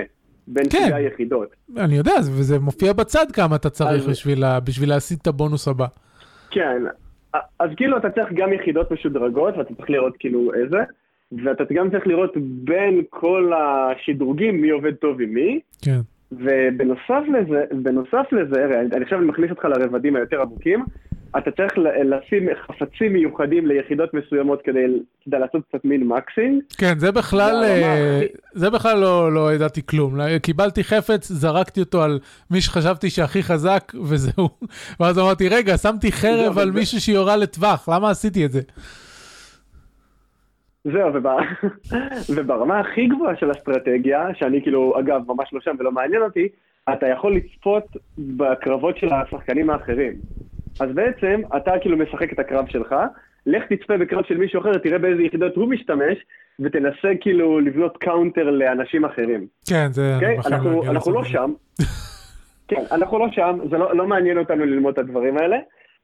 בין כן. שתי היחידות. אני יודע, וזה מופיע בצד כמה אתה צריך אז... בשביל, לה, בשביל להשיג את הבונוס הבא. כן, אז כאילו אתה צריך גם יחידות משודרגות, ואתה צריך לראות כאילו איזה, ואתה גם צריך לראות בין כל השדרוגים מי עובד טוב עם מי. כן. ובנוסף לזה, בנוסף לזה, אני עכשיו מכניס אותך לרבדים היותר עמוקים, אתה צריך לשים חפצים מיוחדים ליחידות מסוימות כדי, כדי לעשות קצת מין מקסינג. כן, זה בכלל, אה, זה בכלל לא, לא ידעתי כלום. קיבלתי חפץ, זרקתי אותו על מי שחשבתי שהכי חזק, וזהו. ואז אמרתי, רגע, שמתי חרב על מישהו שיורה לטווח, למה עשיתי את זה? זהו, ובא... וברמה הכי גבוהה של אסטרטגיה, שאני כאילו, אגב, ממש לא שם ולא מעניין אותי, אתה יכול לצפות בקרבות של השחקנים האחרים. אז בעצם, אתה כאילו משחק את הקרב שלך, לך תצפה בקרב של מישהו אחר, תראה באיזה יחידות הוא משתמש, ותנסה כאילו לבנות counter לאנשים אחרים. כן, זה... Okay? אוקיי? אנחנו, אנחנו לא שם. כן, אנחנו לא שם, זה לא, לא מעניין אותנו ללמוד את הדברים האלה.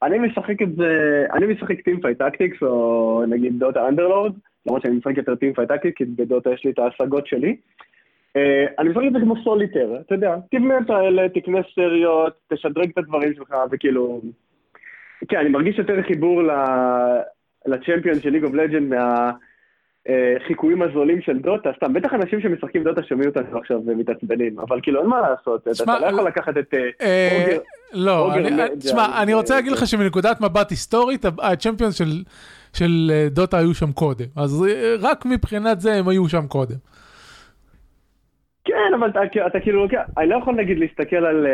אני משחק את זה, אני משחק Teamfight Tactics, או נגיד Dota Underlords, למרות שאני משחק יותר Teamfight Tactics, כי ב Dota יש לי את ההשגות שלי. Uh, אני משחק את זה כמו סוליטר, אתה יודע, תבנה את האלה, תקנה סריות, תשדרג את הדברים שלך, וכאילו... כן, אני מרגיש יותר חיבור לצ'מפיון של ליג אוף לג'נד מהחיקויים הזולים של דוטה, סתם, בטח אנשים שמשחקים דוטה שומעים אותנו עכשיו ומתעצבנים, אבל כאילו אין מה לעשות, אתה לא יכול לקחת את אה, אה, אוגר. לא, תשמע, אני רוצה להגיד לך שמנקודת מבט היסטורית, הצ'מפיון של דוטה היו שם קודם, אז רק מבחינת זה הם היו שם קודם. כן, אבל אתה כאילו, אני לא יכול נגיד להסתכל על...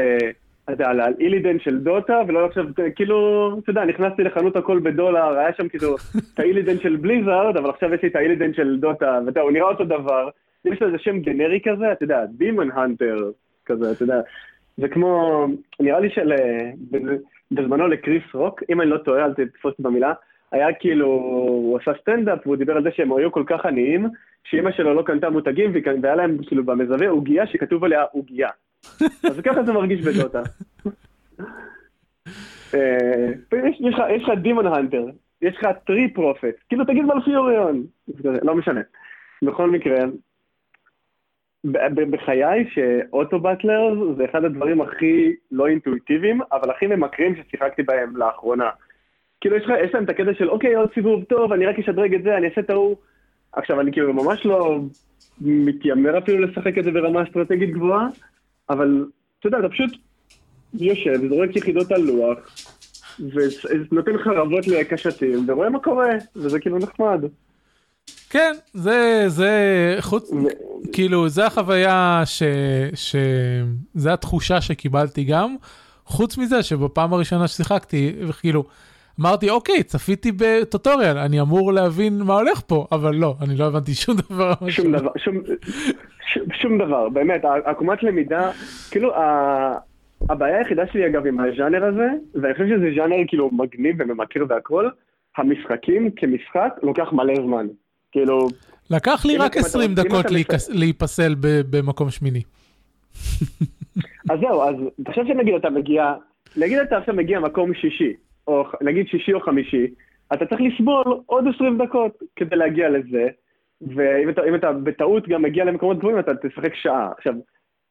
אתה יודע, על אילידן של דוטה, ולא עכשיו, כאילו, אתה יודע, נכנסתי לחנות הכל בדולר, היה שם כאילו את האילידן של Blizzard, אבל עכשיו יש לי את האילידן של דוטה, ואתה הוא נראה אותו דבר. יש לו איזה שם גנרי כזה, אתה יודע, demon hunter כזה, אתה יודע. זה כמו, נראה לי של, בזמנו לקריס רוק, אם אני לא טועה, אל תתפוס במילה, היה כאילו, הוא עשה סטנדאפ והוא דיבר על זה שהם היו כל כך עניים, שאימא שלו לא קנתה מותגים והיה להם כאילו במזווה עוגיה שכתוב עליה עוגיה. אז ככה זה מרגיש בדוטה. אה, יש לך דימון הנטר, יש לך טרי פרופט, כאילו תגיד מלפיוריון, לא משנה. בכל מקרה, בחיי שאוטו באטלר זה אחד הדברים הכי לא אינטואיטיביים, אבל הכי ממכרים ששיחקתי בהם לאחרונה. כאילו יש, לך, יש להם את הקטע של אוקיי עוד סיבוב טוב, אני רק אשדרג את זה, אני אעשה את ההוא. עכשיו אני כאילו ממש לא מתיימר אפילו לשחק את זה ברמה אסטרטגית גבוהה, אבל אתה יודע, אתה פשוט יושב, וזורק יחידות על לוח, ונותן חרבות לקשתים, ורואה מה קורה, וזה כאילו נחמד. כן, זה, זה, חוץ, ו... כאילו, זה החוויה ש... ש... זה התחושה שקיבלתי גם. חוץ מזה שבפעם הראשונה ששיחקתי, כאילו, אמרתי, אוקיי, צפיתי בטוטוריאל, אני אמור להבין מה הולך פה, אבל לא, אני לא הבנתי שום דבר. שום דבר, שום, שום דבר, באמת, עקומת למידה, כאילו, הבעיה היחידה שלי אגב עם הז'אנר הזה, ואני חושב שזה ז'אנר כאילו מגניב וממכר והכל, המשחקים כמשחק לוקח מלא זמן. כאילו... לקח לי רק 20 דקות להיפסל במקום שמיני. אז זהו, אז תחשוב שנגיד אתה מגיע, נגיד אתה עכשיו מגיע מקום שישי, או נגיד שישי או חמישי, אתה צריך לסבול עוד 20 דקות כדי להגיע לזה, ואם אתה, אתה בטעות גם מגיע למקומות גבוהים אתה תשחק שעה. עכשיו,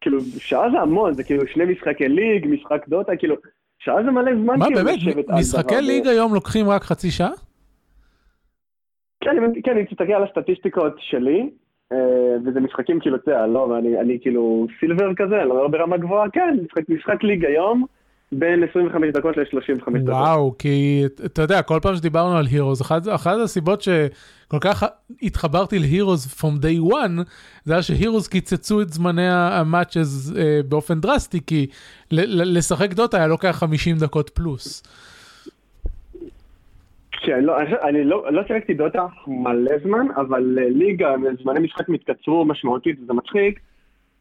כאילו, שעה זה המון, זה כאילו שני משחקי ליג, משחק דוטה, כאילו, שעה זה מלא זמן מה, כאילו באמת? משחקי ליג היום לוקחים רק חצי שעה? כן, כן, אני מסתכל על הסטטיסטיקות שלי, אה, וזה משחקים כאילו, אתה יודע, לא, אני, אני כאילו סילבר כזה, לא ברמה גבוהה, כן, משחק, משחק ליג היום, בין 25 דקות ל-35 דקות. וואו, כי אתה יודע, כל פעם שדיברנו על הירוז, אחת הסיבות שכל כך התחברתי להירוז from day one, זה היה שהירוז קיצצו את זמני המאצ'ז uh, באופן דרסטי, כי לשחק דוטה היה לוקח 50 דקות פלוס. כן, לא, אני לא, לא שיחקתי דוטה מלא זמן, אבל אה, League, זמני משחק מתקצרו משמעותית, וזה מצחיק.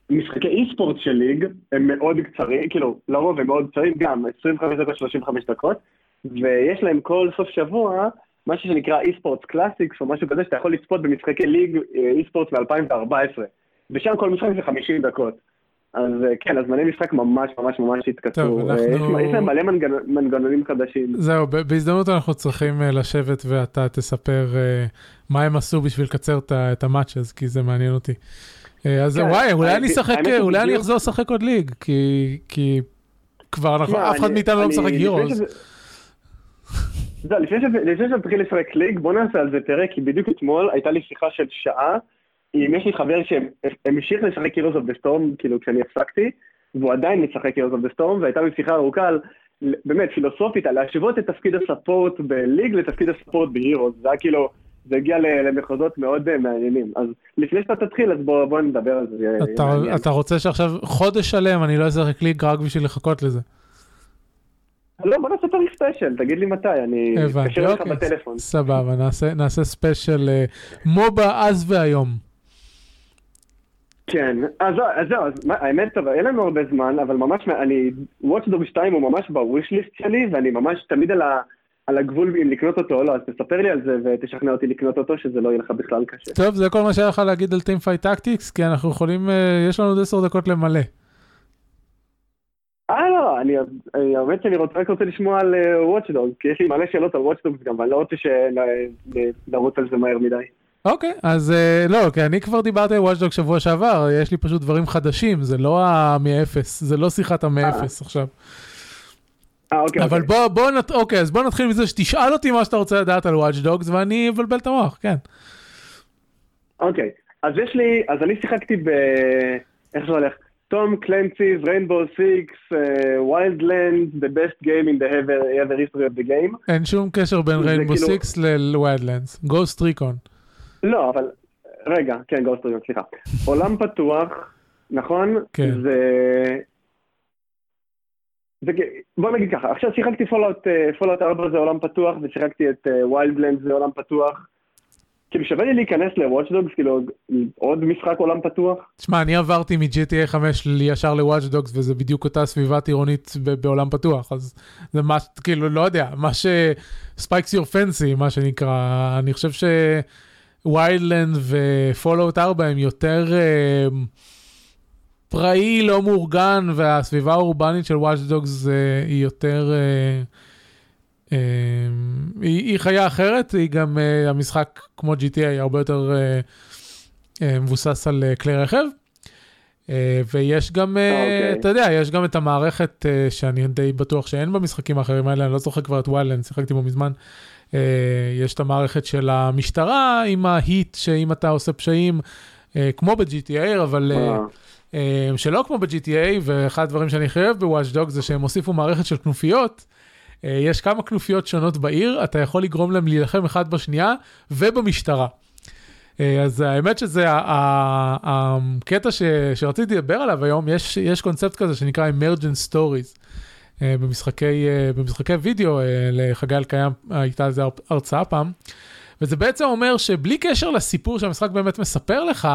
משחקי esport של League הם מאוד קצרים, כאילו, לרוב הם מאוד קצרים, גם 25 דקות, 35 דקות, ויש להם כל סוף שבוע משהו שנקרא esports classics או משהו כזה שאתה יכול לצפות במשחקי League אה, esport מ-2014, ושם כל משחק זה 50 דקות. אז אה, כן, הזמני משחק ממש ממש ממש התקצרו. אה, אנחנו... יש להם מלא מנגנונים חדשים. זהו, בהזדמנות אנחנו צריכים לשבת ואתה תספר מה הם עשו בשביל לקצר את ה matches, כי זה מעניין אותי. אה, אז כן, וואי, אולי אני אשחק, אולי אני אחזור לשחק עוד League, כי כבר אף אחד מאיתנו לא משחק Heroes. לפני שתתחיל לשחק League, בוא נעשה על זה פרק, כי בדיוק אתמול הייתה לי שיחה של שעה, אם יש לי חבר שהמשיך לשחק Heroes of the Storm, כאילו כשאני הפסקתי, והוא עדיין משחק Heroes of the Storm, והייתה לי שיחה ארוכה על, באמת, פילוסופית, על להשוות את תפקיד הספורט ב League לתפקיד הספורט ב Heroes, זה היה כאילו... זה הגיע למחוזות מאוד אה, מעניינים. אז לפני שאתה תתחיל, אז בוא, בוא נדבר על זה. אתה, אתה רוצה שעכשיו חודש שלם אני לא אזרק League רק בשביל לחכות לזה. לא, בוא נעשה פרק special, תגיד לי מתי, אני אקשר לך אוקיי, בטלפון. סבבה, נעשה, נעשה special אה, MOBA אז והיום. כן, אז זהו, אז האמת טוב, אין לנו הרבה זמן, אבל ממש, אני, Watch Dog 2 הוא ממש בוויש ליסט שלי, ואני ממש תמיד על ה... על הגבול אם לקנות אותו או לא, אז תספר לי על זה ותשכנע אותי לקנות אותו, שזה לא יהיה לך בכלל קשה. טוב, זה כל מה שהיה לך להגיד על Team Fight Tactics, כי אנחנו יכולים, אה, יש לנו עוד עשר דקות למלא. אה, לא, אני, האמת שאני רוצה, רק רוצה לשמוע על uh, Watchdog, כי יש לי מלא שאלות על Watchdog גם, ואני לא רוצה שנרוץ על זה מהר מדי. אוקיי, okay, אז אה, לא, כי אני כבר דיברתי על Watch Dogs שבוע שעבר, יש לי פשוט דברים חדשים, זה לא המאפס, זה לא שיחת המאפס עכשיו. אה, אוקיי. אבל אוקיי. בוא, בוא, נת... אוקיי, אז בוא נתחיל מזה שתשאל אותי מה שאתה רוצה לדעת על Watch Dogs ואני אבלבל את המוח, כן. אוקיי, אז יש לי, אז אני שיחקתי ב... איך זה הולך? Tom Clancy's Rainbow Six, Wildland, the best game in the ever, ever history of the game. אין שום קשר בין Rainbow Six כאילו... ל Wildlands, Ghost Recon. לא, אבל, רגע, כן, Ghost Recon, סליחה. עולם פתוח, נכון? כן. זה... בוא נגיד ככה, עכשיו שיחקתי Fallout, Fallout 4 זה עולם פתוח, ושיחקתי את Wildland זה עולם פתוח. כאילו שווה לי להיכנס ל Watch Dogs, כאילו עוד משחק עולם פתוח. תשמע, אני עברתי מ-GTA 5 ישר ל Watch Dogs, וזה בדיוק אותה סביבת עירונית בעולם פתוח, אז זה מה, כאילו, לא יודע, מה ש... strikes your fancy, מה שנקרא, אני חושב ש Wildland ו Fallout 4 הם יותר... אה, פראי, לא מאורגן, והסביבה האורבנית של Watch Dogs אה, היא יותר... אה, אה, היא, היא חיה אחרת, היא גם, אה, המשחק כמו GTA הרבה יותר אה, uh, מבוסס על uh, כלי רכב. Uh, ויש גם, uh, okay. אתה יודע, יש גם את המערכת uh, שאני די בטוח שאין במשחקים האחרים האלה, אני לא זוכר כבר את ויילנד, שיחקתי בו מזמן. Uh, יש את המערכת של המשטרה עם ההיט, שאם אתה עושה פשעים, uh, כמו ב-GTA, אבל... Uh, אה, שלא כמו ב-GTA, ואחד הדברים שאני הכי אוהב בוואץ' דוג זה שהם הוסיפו מערכת של כנופיות. אה, יש כמה כנופיות שונות בעיר, אתה יכול לגרום להם להילחם אחד בשנייה ובמשטרה. אה, אז האמת שזה הקטע שרציתי לדבר עליו היום, יש, יש קונספט כזה שנקרא emergent stories. במשחקי, במשחקי וידאו, לחגי אלקיים הייתה איזה הרצאה פעם, וזה בעצם אומר שבלי קשר לסיפור שהמשחק באמת מספר לך,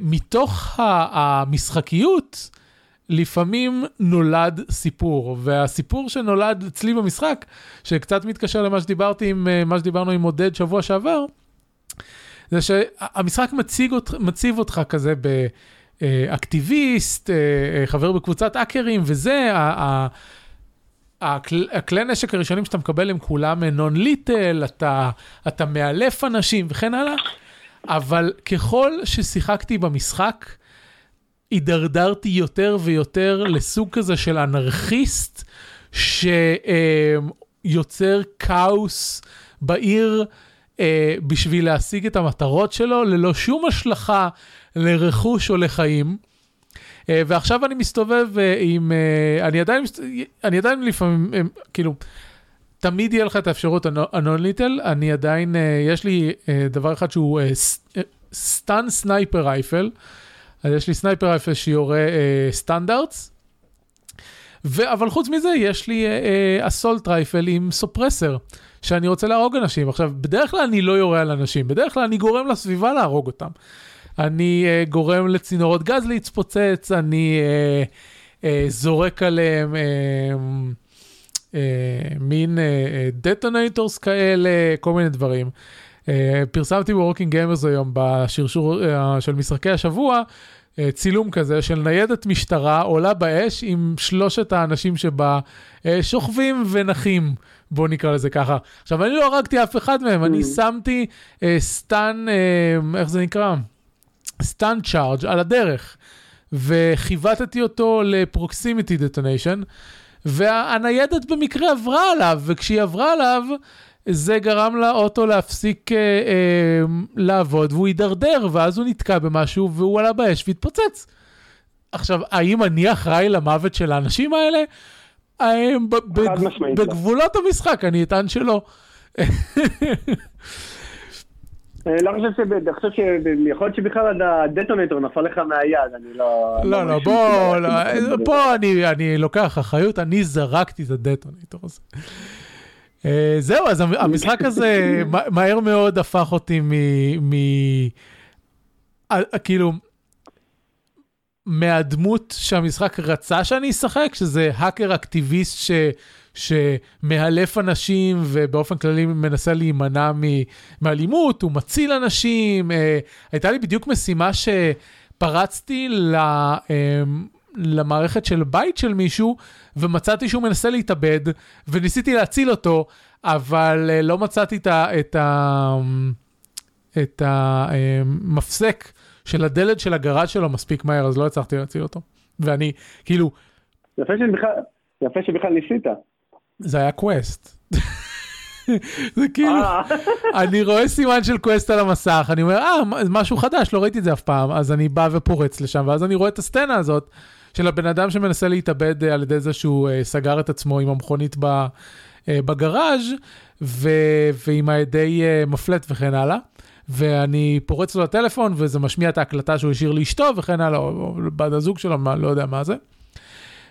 מתוך המשחקיות, לפעמים נולד סיפור, והסיפור שנולד אצלי במשחק, שקצת מתקשר למה שדיברתי עם, אה, מה שדיברנו עם עודד שבוע שעבר, זה שהמשחק מציג, מציב אותך כזה באקטיביסט, אה, אה, חבר בקבוצת האקרים, וזה, הכלי נשק הראשונים שאתה מקבל הם כולם נון ליטל, אתה, אתה מאלף אנשים וכן הלאה, אבל ככל ששיחקתי במשחק, הידרדרתי יותר ויותר לסוג כזה של אנרכיסט, שיוצר כאוס בעיר אה, בשביל להשיג את המטרות שלו, ללא שום השלכה לרכוש או לחיים. אה, ועכשיו אני מסתובב אה, עם, אני עדיין, אני עדיין לפעמים, כאילו, תמיד יהיה לך את האפשרות lethal, אני עדיין, יש לי דבר אחד שהוא stun sniper rifle. אז יש לי sniper rifle שיורה אה, stun darts, ו- אבל חוץ מזה יש לי assault אה, rifle עם suppressor, שאני רוצה להרוג אנשים. עכשיו, בדרך כלל אני לא יורה על אנשים, בדרך כלל אני גורם לסביבה להרוג אותם. אני אה, גורם לצינורות גז להתפוצץ, אני אה, אה, זורק עליהם... אה, אה, מין detonators אה, כאלה, כל מיני דברים. פרסמתי ב Working Gamers היום בשרשור של משחקי השבוע, צילום כזה של ניידת משטרה עולה באש עם שלושת האנשים שבה שוכבים ונחים, בואו נקרא לזה ככה. עכשיו, אני לא הרגתי אף אחד מהם, אני mm. שמתי stun, איך זה נקרא? stun charge על הדרך, וכיוונתי אותו ל proximity detonation, והניידת במקרה עברה עליו, וכשהיא עברה עליו, זה גרם לאוטו להפסיק אה, אה, לעבוד והוא הידרדר ואז הוא נתקע במשהו והוא עלה באש והתפוצץ. עכשיו, האם אני אחראי למוות של האנשים האלה? אה, בגבולות המשחק, אני אטען שלא. אני לא חושב ש... אני חושב שיכול להיות שבכלל הדטונטור נפל לך מהיד, אני לא... לא, לא, בוא, לא, פה אני לוקח אחריות, אני זרקתי את הדטונטור הזה. אה, זהו, אז המשחק הזה מהר מאוד הפך אותי מ... כאילו, מהדמות שהמשחק רצה שאני אשחק, שזה האקר אקטיביסט ש... שמאלף אנשים ובאופן כללי מנסה להימנע מאלימות, הוא מציל אנשים. אה, הייתה לי בדיוק משימה שפרצתי ל... אה, למערכת של בית של מישהו, ומצאתי שהוא מנסה להתאבד, וניסיתי להציל אותו, אבל אה, לא מצאתי את, ה, את, ה, את המפסק של הדלת של הגראז' שלו מספיק מהר, אז לא הצלחתי להציל אותו. ואני, כאילו... יפה שבכלל, יפה שבכלל ניסית. זה היה quest. זה כאילו, אה. אני רואה סימן של quest על המסך, אני אומר, אה, משהו חדש, לא ראיתי את זה אף פעם, אז אני בא ופורץ לשם, ואז אני רואה את הסצנה הזאת, של הבן אדם שמנסה להתאבד אה, על ידי זה שהוא uh, סגר את עצמו עם המכונית ב, בגראז' ו, ועם הידי מפלט וכן הלאה. ואני פורץ לו לטלפון וזה משמיע את ההקלטה שהוא השאיר לאשתו וכן הלאה, או, בת הזוג שלו, מה, לא יודע מה זה.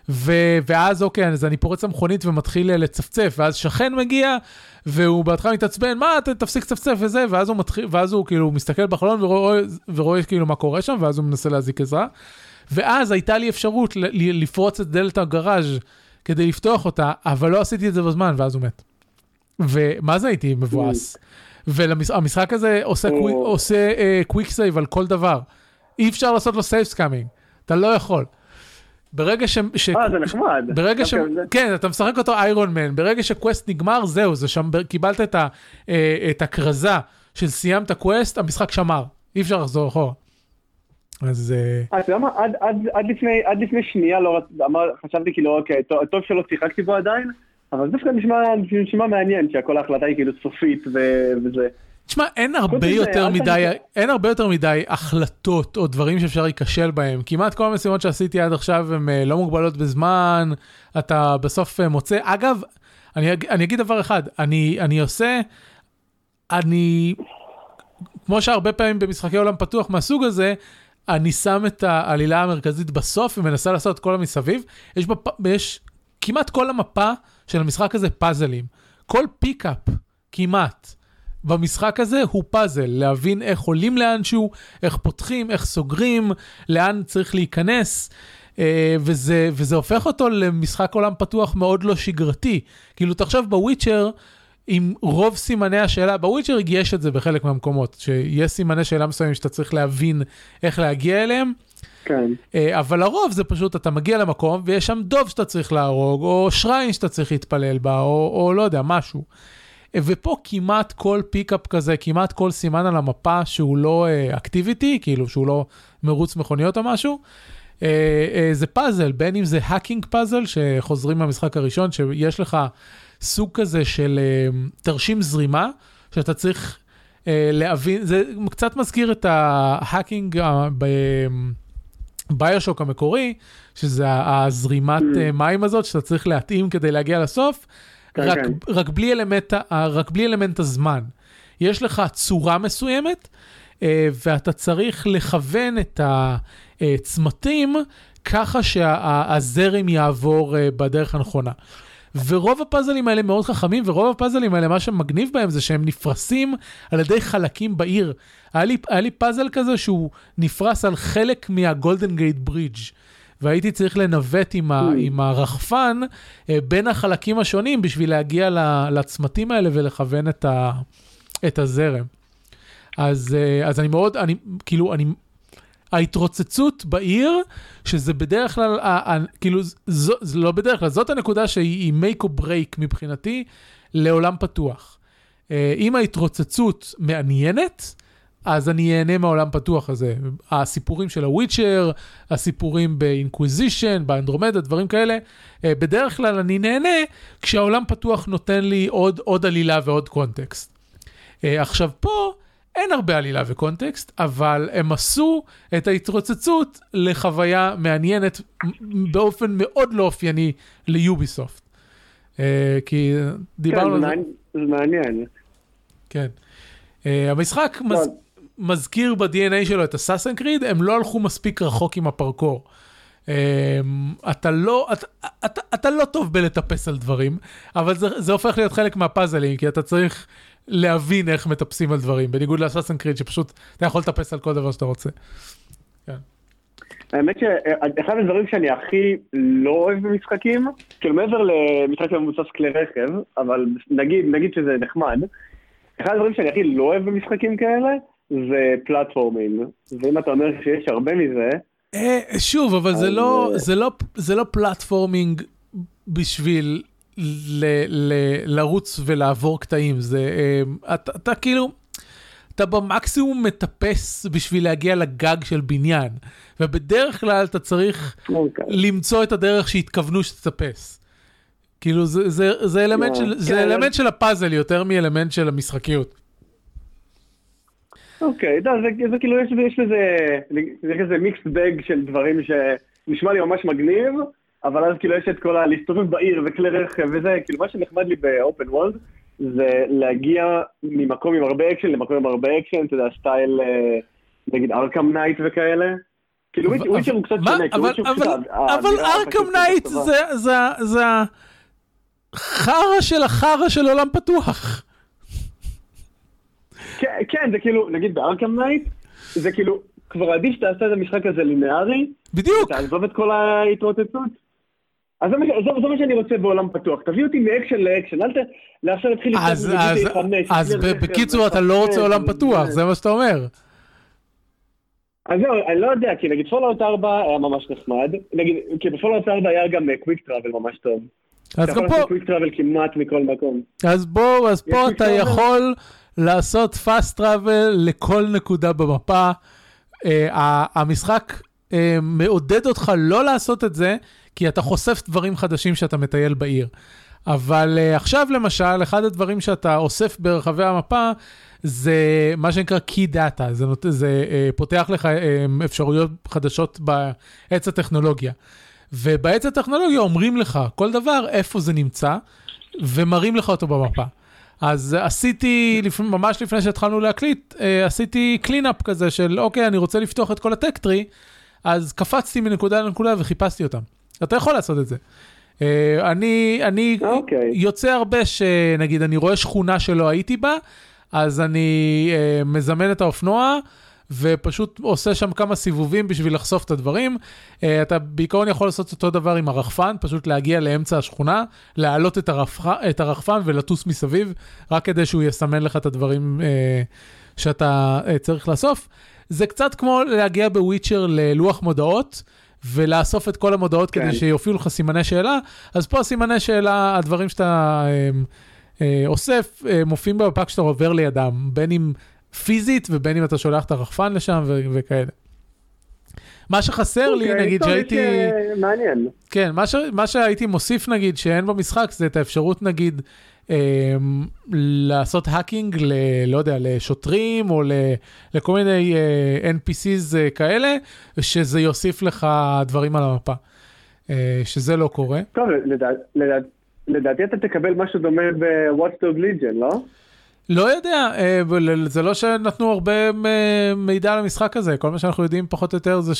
ו- ואז אוקיי, אז אני פורץ למכונית ומתחיל לצפצף, ואז שכן מגיע, והוא בהתחלה מתעצבן, מה, ת, תפסיק לצפצף וזה, ואז הוא מתחיל, ואז הוא כאילו מסתכל בחלון ורואה, ורואה כאילו מה קורה שם, ואז הוא מנסה להזעיק עזרה. ואז הייתה לי אפשרות לפרוץ את דלת הגראז' כדי לפתוח אותה, אבל לא עשיתי את זה בזמן, ואז הוא מת. ומה זה הייתי מבואס? והמשחק הזה עושה, קוויק, עושה קוויק uh, save על כל דבר. אי אפשר לעשות לו save scumming, אתה לא יכול. ברגע ש... ש... אה, זה נחמד. ברגע ש... כן, אתה משחק אותו iron man, ברגע ש quest נגמר, זהו, זה שם, קיבלת את, ה... אה, את הכרזה של סיימת קווסט, המשחק שמר, אי אפשר לחזור אחורה. אז... אה, אתה יודע מה, עד, עד, עד, לפני, עד לפני שנייה לא אמר, חשבתי כאילו, אוקיי, טוב שלא שיחקתי בו עדיין, אבל דווקא נשמע, נשמע מעניין שהכל ההחלטה היא כאילו סופית ו, וזה. תשמע, אין הרבה יותר מדי, אין הרבה יותר מדי החלטות או דברים שאפשר להיכשל בהם. כמעט כל המשימות שעשיתי עד עכשיו הן אה, לא מוגבלות בזמן, אתה בסוף אה, מוצא, אגב, אני, אני אגיד דבר אחד, אני, אני עושה, אני, כמו שהרבה פעמים במשחקי עולם פתוח מהסוג הזה, אני שם את העלילה המרכזית בסוף ומנסה לעשות את כל המסביב. יש, בפ... יש כמעט כל המפה של המשחק הזה פאזלים. כל פיקאפ, כמעט, במשחק הזה הוא פאזל, להבין איך עולים לאנשהו, איך פותחים, איך סוגרים, לאן צריך להיכנס. אה, וזה, וזה הופך אותו למשחק עולם פתוח מאוד לא שגרתי. כאילו, תחשוב ב Witcher, עם רוב סימני השאלה, ב Witcher יש את זה בחלק מהמקומות, שיש סימני שאלה מסוימים שאתה צריך להבין איך להגיע אליהם. כן. אה, אבל לרוב זה פשוט, אתה מגיע למקום ויש שם דוב שאתה צריך להרוג, או shrine שאתה צריך להתפלל בה, או, או לא יודע, משהו. אה, ופה כמעט כל pickup כזה, כמעט כל סימן על המפה שהוא לא activity, אה, כאילו שהוא לא מרוץ מכוניות או משהו, אה, אה, זה פאזל, בין אם זה hacking puzzle שחוזרים מהמשחק הראשון, שיש לך סוג כזה של אה, תרשים זרימה, שאתה צריך אה, להבין, זה קצת מזכיר את ה hacking אה, ב... BioShock המקורי, שזה הזרימת mm. מים הזאת שאתה צריך להתאים כדי להגיע לסוף, כן, רק, כן. רק, בלי אלמנט, רק בלי אלמנט הזמן. יש לך צורה מסוימת, ואתה צריך לכוון את הצמתים ככה שהזרם יעבור בדרך הנכונה. ורוב הפאזלים האלה מאוד חכמים, ורוב הפאזלים האלה, מה שמגניב בהם זה שהם נפרסים על ידי חלקים בעיר. היה לי, היה לי פאזל כזה שהוא נפרס על חלק מהגולדן גייט ברידג'. והייתי צריך לנווט עם, ה. עם הרחפן אה, בין החלקים השונים בשביל להגיע לצמתים האלה ולכוון את, ה, את הזרם. אז, אה, אז אני מאוד, אני, כאילו, אני ההתרוצצות בעיר, שזה בדרך כלל, ה, ה, כאילו, זו, זה לא בדרך כלל, זאת הנקודה שהיא make or break מבחינתי לעולם פתוח. אה, אם ההתרוצצות מעניינת, אז אני אהנה מהעולם פתוח הזה. הסיפורים של הוויצ'ר, הסיפורים באינקוויזישן, באנדרומדה, דברים כאלה, אה, בדרך כלל אני נהנה כשהעולם פתוח נותן לי עוד, עוד עלילה ועוד קונטקסט. אה, עכשיו פה, אין הרבה עלילה וקונטקסט, אבל הם עשו את ההתרוצצות לחוויה מעניינת באופן מאוד לא אופייני ליוביסופט. Uh, כי דיברנו כן, על זה. זה מעניין. כן. Uh, המשחק מז... מזכיר ב-DNA שלו את הסאסן קריד, הם לא הלכו מספיק רחוק עם הפרקור. Um, אתה לא, אתה, אתה, אתה לא טוב בלטפס על דברים, אבל זה, זה הופך להיות חלק מהפאזלים, כי אתה צריך להבין איך מטפסים על דברים, בניגוד לאסאסן קריד שפשוט אתה יכול לטפס על כל דבר שאתה רוצה. כן. האמת שאחד הדברים שאני הכי לא אוהב במשחקים, כאילו מעבר למשחק שמבוסס כלי רכב, אבל נגיד, נגיד שזה נחמד, אחד הדברים שאני הכי לא אוהב במשחקים כאלה, זה פלטפורמים. ואם אתה אומר שיש הרבה מזה... אה, שוב, אבל זה לא, אה, זה, לא, זה לא פלטפורמינג בשביל ל, ל, לרוץ ולעבור קטעים, זה, אה, אתה, אתה כאילו, אתה במקסימום מטפס בשביל להגיע לגג של בניין, ובדרך כלל אתה צריך okay. אוקיי. למצוא את הדרך שהתכוונו שתטפס. כאילו זה, זה, זה אלמנט, yeah, של, זה כן. אלמנט של הפאזל יותר מאלמנט של המשחקיות. אוקיי, okay, זה, זה כאילו יש, יש לזה, יש לזה mixed bag של דברים שנשמע לי ממש מגניב, אבל אז כאילו יש את כל הלהסתובב בעיר וכלי רכב וזה, כאילו מה שנחמד לי ב open world זה להגיע ממקום עם הרבה אקשן למקום עם הרבה אקשן, אתה יודע, סטייל אה, נגיד Arkham Knight וכאלה. כאילו Witcher הוא קצת שונה, אבל Arkham Knight זה החרא של החרא של עולם פתוח. כן, זה כאילו, נגיד ב Arkham Knight, זה כאילו, כבר עדיף שתעשה את המשחק הזה לינארי. בדיוק. תעזוב את כל ההתרוצצות. אז זה, מה שאני רוצה בעולם פתוח, תביא אותי מאקשן לאקשן, אל ת... לעכשיו להתחיל אז, אז, אז בקיצור אתה לא רוצה עולם פתוח, זה מה שאתה אומר. אז זהו, אני לא יודע, כי נגיד Fallout 4 היה ממש נחמד, נגיד, כי ב Fallout 4 היה גם quick travel ממש טוב. אז גם פה... אתה יכול לעשות quick travel כמעט מכל מקום. אז בואו, אז פה אתה יכול לעשות פאסט טראבל לכל נקודה במפה. Uh, המשחק uh, מעודד אותך לא לעשות את זה, כי אתה חושף דברים חדשים שאתה מטייל בעיר. אבל uh, עכשיו למשל, אחד הדברים שאתה אוסף ברחבי המפה, זה מה שנקרא Key Data, זה, זה uh, פותח לך uh, אפשרויות חדשות בעץ הטכנולוגיה. ובעץ הטכנולוגיה אומרים לך כל דבר, איפה זה נמצא, ומראים לך אותו במפה. אז עשיתי, ממש לפני שהתחלנו להקליט, עשיתי cleanup כזה של, אוקיי, אני רוצה לפתוח את כל ה tech tree, אז קפצתי מנקודה לנקודה וחיפשתי אותם. אתה יכול לעשות את זה. Uh, אני, אני okay. אוקיי. יוצא הרבה שנגיד אני רואה שכונה שלא הייתי בה, אז אני uh, מזמן את האופנוע ופשוט עושה שם כמה סיבובים בשביל לחשוף את הדברים. Uh, אתה בעיקרון יכול לעשות אותו דבר עם הרחפן, פשוט להגיע לאמצע השכונה, להעלות את, הרחפ... את הרחפן ולטוס מסביב, רק כדי שהוא יסמן לך את הדברים uh, שאתה uh, צריך לאסוף. זה קצת כמו להגיע בוויצ'ר ללוח מודעות. ולאסוף את כל המודעות כן. כדי שיופיעו לך סימני שאלה, אז פה סימני שאלה, הדברים שאתה אה, אה, אוסף, אה, מופיעים במפה כשאתה עובר לידם, בין אם פיזית ובין אם אתה שולח את הרחפן לשם ו- וכאלה. מה שחסר okay, לי, אוקיי, נגיד, שהייתי... מעניין. כן, מה, ש... מה שהייתי מוסיף, נגיד, שאין במשחק, זה את האפשרות, נגיד, אה, לעשות האקינג, ל... לא יודע, לשוטרים, או ל... לכל מיני אה, NPCs אה, כאלה, שזה יוסיף לך דברים על המפה. אה, שזה לא קורה. טוב, לדעתי... לדע... לדעתי אתה תקבל משהו דומה ב-Watchdog Legion, לא? לא יודע, זה לא שנתנו הרבה מידע על המשחק הזה, כל מה שאנחנו יודעים פחות או יותר זה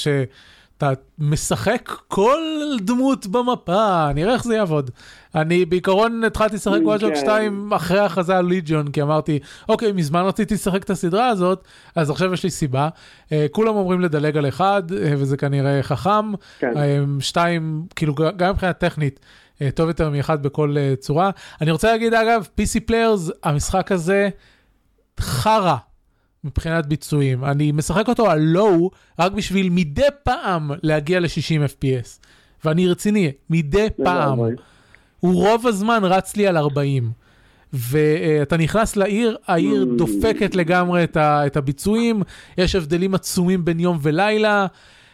שאתה משחק כל דמות במפה, נראה איך זה יעבוד. אני בעיקרון התחלתי לשחק וואטשוק 2 אחרי ההכרזה על ליג'ון, כי אמרתי, אוקיי, מזמן רציתי לשחק את הסדרה הזאת, אז עכשיו יש לי סיבה. אה, כולם אומרים לדלג על אחד, וזה כנראה חכם. כן. שתיים, כאילו, גם מבחינה טכנית. אה, טוב יותר מאחד בכל uh, צורה. אני רוצה להגיד, אגב, PC players, המשחק הזה חרא מבחינת ביצועים. אני משחק אותו על low רק בשביל מדי פעם להגיע ל-60 FPS. ואני רציני, מדי פעם. הוא רוב הזמן רץ לי על 40. ואתה נכנס לעיר, העיר mm. דופקת לגמרי את, ה, את הביצועים, יש הבדלים עצומים בין יום ולילה.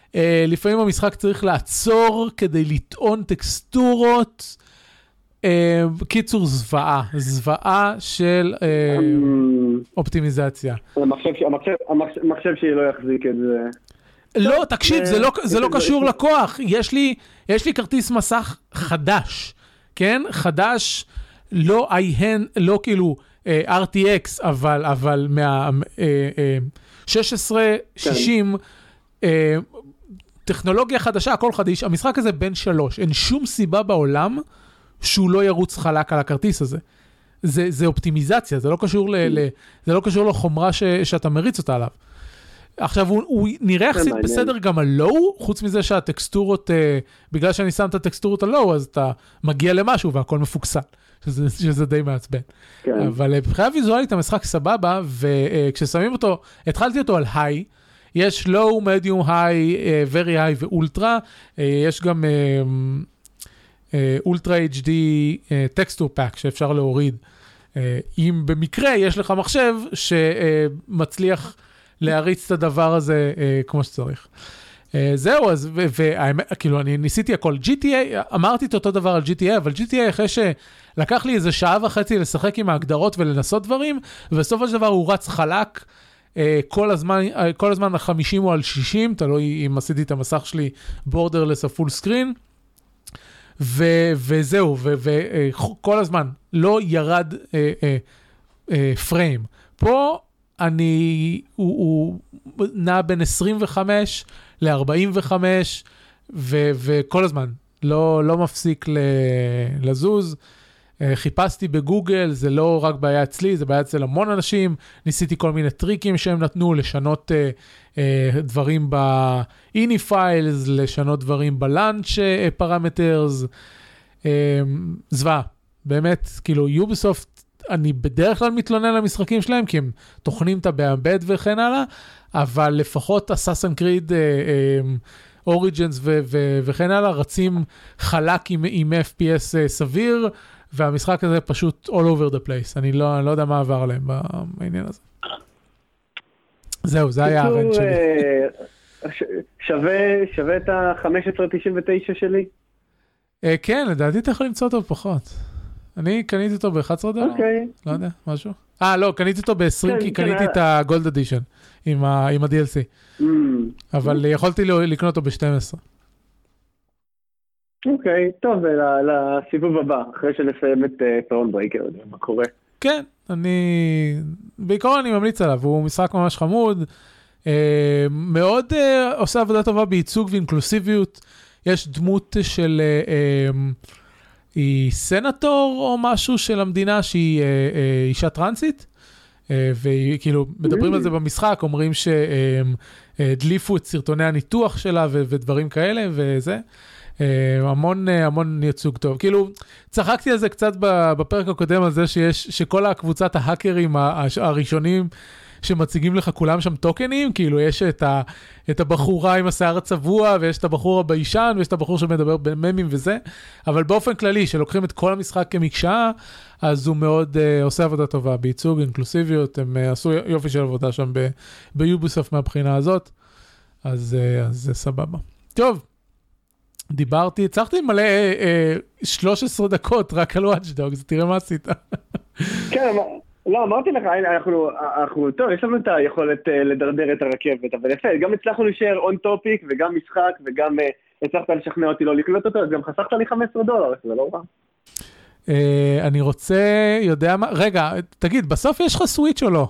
Uh, לפעמים המשחק צריך לעצור כדי לטעון טקסטורות. Uh, קיצור, זוועה, זוועה של uh, אופטימיזציה. המחשב שלי לא יחזיק את זה. לא, תקשיב, זה לא, לא קשור לכוח. יש לי, יש לי כרטיס מסך חדש, כן? חדש, לא איי-הן, לא כאילו RTX, אבל, אבל מה... Uh, uh, 1660, כן. טכנולוגיה חדשה, הכל חדיש, המשחק הזה בן שלוש, אין שום סיבה בעולם שהוא לא ירוץ חלק על הכרטיס הזה. זה, זה אופטימיזציה, זה לא קשור, ל, ל, זה לא קשור לחומרה ש, שאתה מריץ אותה עליו. עכשיו, הוא, הוא נראה יחסית בסדר גם על לואו, חוץ מזה שהטקסטורות, uh, בגלל שאני שם את הטקסטורות על לואו, אז אתה מגיע למשהו והכל מפוקסל, שזה, שזה די מעצבן. כן. אבל uh, מבחינה ויזואלית המשחק סבבה, וכששמים uh, אותו, התחלתי אותו על high, יש low, medium, high, uh, very high ו ultra, uh, יש גם ultra uh, uh, HD texture pack שאפשר להוריד. Uh, אם במקרה יש לך מחשב שמצליח uh, להריץ את הדבר הזה uh, כמו שצריך. Uh, זהו, אז, והאמת, כאילו, אני ניסיתי הכל. GTA, אמרתי את אותו דבר על GTA, אבל GTA אחרי שלקח לי איזה שעה וחצי לשחק עם ההגדרות ולנסות דברים, ובסופו של דבר הוא רץ חלק. אה, כל הזמן, אה, כל הזמן ה-50 או על 60, תלוי אם עשיתי את המסך שלי borderless או full screen. וזהו, וכל אה, הזמן לא ירד frame. פה אני, הוא, הוא נע בין 25 ל-45, וכל הזמן, לא, לא מפסיק ל, לזוז. אה, חיפשתי בגוגל, זה לא רק בעיה אצלי, זה בעיה אצל המון אנשים. ניסיתי כל מיני טריקים שהם נתנו, לשנות uh, דברים ב-ini files, לשנות דברים ב-lunch parameters. Uh, זוועה, באמת, כאילו יוביסופט, אני בדרך כלל מתלונן על המשחקים שלהם, כי הם טוחנים את הבאמבד וכן הלאה, אבל לפחות אסאסן קריד, אוריג'נס וכן הלאה, רצים חלק עם, עם FPS סביר. והמשחק הזה פשוט all over the place, אני לא, אני לא יודע מה עבר עליהם בעניין הזה. זהו, זה היה הרנט שלי. אה, שווה, שווה את ה-15.99 שלי? Uh, כן, לדעתי אתה יכול למצוא אותו פחות. אני קניתי אותו ב-11 דולר, אוקיי. לא יודע, משהו. אה, לא, קניתי אותו ב-20 כן, כי כן, קניתי את הגולד אדישן עם ה-DLC. Mm. אבל יכולתי לקנות אותו ב-12. אוקיי, טוב, לסיבוב הבא, אחרי שנסיים את Throne אה, Breaker, מה קורה. כן, אני... בעיקרון אני ממליץ עליו, הוא משחק ממש חמוד, אה, מאוד אה, עושה עבודה טובה בייצוג ואינקלוסיביות. יש דמות של... אה, אה, היא סנטור או משהו של המדינה שהיא אה, אה, אישה טרנסית. אה, וכאילו מדברים על זה במשחק, אומרים שהדליפו את סרטוני הניתוח שלה ודברים כאלה וזה. אה, המון המון ייצוג טוב. כאילו צחקתי על זה קצת בפרק הקודם על זה שיש שכל הקבוצת ההאקרים הראשונים שמציגים לך כולם שם טוקנים, כאילו יש את, ה, את הבחורה עם השיער הצבוע, ויש את הבחור הביישן, ויש את הבחור שמדבר בממים וזה, אבל באופן כללי, שלוקחים את כל המשחק כמקשה, אז הוא מאוד uh, עושה עבודה טובה. בייצוג, אינקלוסיביות, הם uh, עשו יופי של עבודה שם ב Ubisoft מהבחינה הזאת, אז, uh, זה סבבה. טוב, דיברתי, הצלחתי מלא אה, 13 דקות רק על Watch Dogs, תראה מה עשית. כן, לא, אמרתי לך, אנחנו, אנחנו, טוב, יש לנו את היכולת uh, לדרדר את הרכבת, אבל יפה, גם הצלחנו להישאר on topic, וגם משחק, וגם uh, הצלחת לשכנע אותי לא לקנות אותו, אז גם חסכת לי 15 דולר, זה לא רע. Uh, אני רוצה, יודע מה, רגע, תגיד, בסוף יש לך Switch או לא?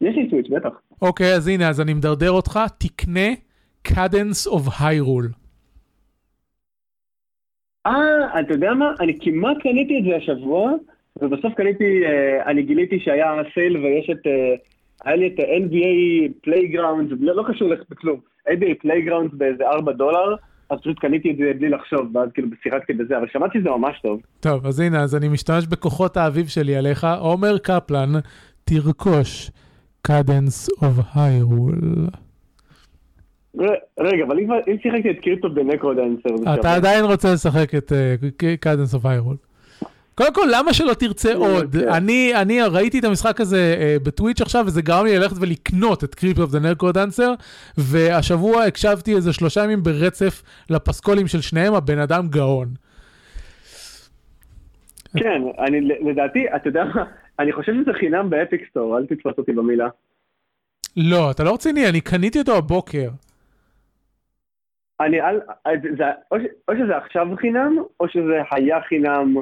יש לי Switch, בטח. אוקיי, okay, אז הנה, אז אני מדרדר אותך, תקנה Cadence of Hyrule. אה, אתה יודע מה? אני כמעט קניתי את זה השבוע. ובסוף קניתי, אה, אני גיליתי שהיה sale ויש את, אה, היה לי את ה-NBA Playground, לא, לא קשור לכלום, NBA Playground באיזה 4 דולר, אז פשוט קניתי את זה בלי לחשוב, ואז כאילו שיחקתי בזה, אבל שמעתי שזה ממש טוב. טוב, אז הנה, אז אני משתמש בכוחות האביב שלי עליך. עומר קפלן, תרכוש Cadence of Hyrule. רגע, אבל אם שיחקתי את Crypt of the NecroDancer... אתה עדיין רוצה לשחק את Cadence of Hyrule. קודם כל, למה שלא תרצה לא, עוד? כן. אני, אני ראיתי את המשחק הזה uh, ב Twitch עכשיו, וזה גרם לי ללכת ולקנות את Crypt of the NecroDancer, והשבוע הקשבתי איזה שלושה ימים ברצף לפסקולים של שניהם, הבן אדם גאון. כן, אני לדעתי, אתה יודע מה, אני חושב שזה חינם באפיק סטור, אל תתפוס אותי במילה. לא, אתה לא רציני, אני קניתי אותו הבוקר. אני, אל, זה, או, או שזה עכשיו חינם, או שזה היה חינם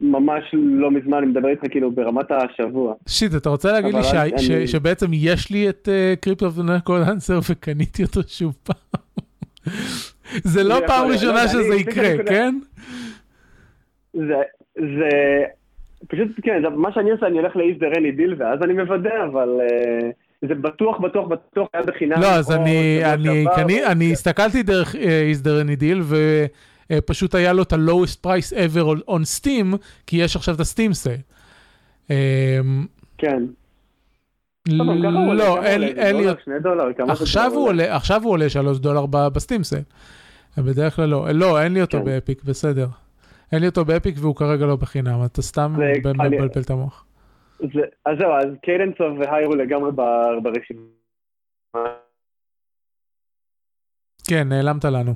ממש לא מזמן, אני מדבר איתך כאילו ברמת השבוע. שיט, אתה רוצה להגיד לי ש... אני... ש... שבעצם יש לי את Crypt of the NecroDancer וקניתי אותו שוב פעם? זה לא פעם ראשונה שזה יקרה, כן? זה, זה, פשוט, כן, מה שאני עושה, אני הולך ל Is There Any Deal ואז אני מוודא, אבל אה, זה בטוח, בטוח, בטוח היה בחינם. לא, אז אני הסתכלתי דרך Is There Any Deal, אה, פשוט היה לו את ה-lowest price ever on Steam, כי יש עכשיו את ה Steam sale. אמ, כן. לא, אין לי... עכשיו הוא עולה 3 דולר ב Steam sale. בדרך כלל לא. לא, אין לי אותו כן. ב Epic, בסדר. אין לי אותו ב Epic והוא כרגע לא בחינם, אתה סתם מבלבל את המוח. אז זהו, אז Cadence of Hyrule לגמרי ברשימה. כן, נעלמת לנו.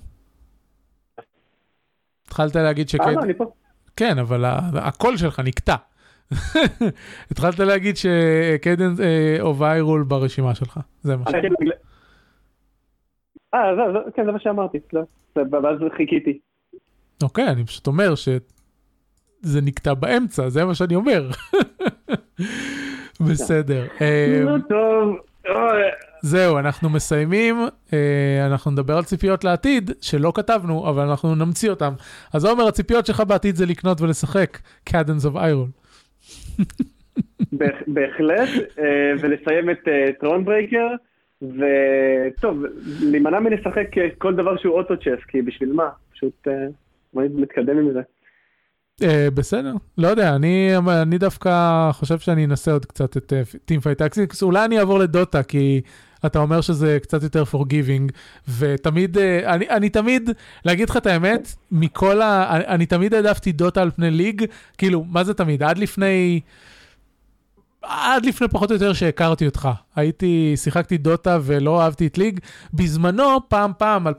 התחלת להגיד שקד... אה, לא, אני פה. כן, אבל הקול שלך נקטע. התחלת להגיד שקדן או ויירול ברשימה שלך, זה מה ש... אה, כן, זה מה שאמרתי, לא, ואז חיכיתי. אוקיי, אני פשוט אומר שזה נקטע באמצע, זה מה שאני אומר. בסדר. אה, טוב. זהו, אנחנו מסיימים, אה, אנחנו נדבר על ציפיות לעתיד, שלא כתבנו, אבל אנחנו נמציא אותם. אז עומר, הציפיות שלך בעתיד זה לקנות ולשחק Cadence of Hyrule. בהחלט, אה, ולסיים את Thronebreaker, וטוב, להימנע מלשחק כל דבר שהוא Auto Chess, כי בשביל מה? פשוט מתקדם עם זה. Uh, בסדר, לא יודע, אני, אני דווקא חושב שאני אנסה עוד קצת את Teamfight Tactics, אולי אני אעבור לדוטה, כי אתה אומר שזה קצת יותר forgiving, ותמיד, uh, אני, אני תמיד, להגיד לך את האמת, מכל ה... אני, אני תמיד העדפתי דוטה על פני ליג, כאילו, מה זה תמיד? עד לפני... עד לפני פחות או יותר שהכרתי אותך. הייתי, שיחקתי דוטה ולא אהבתי את ליג. בזמנו, פעם פעם, 2012-2013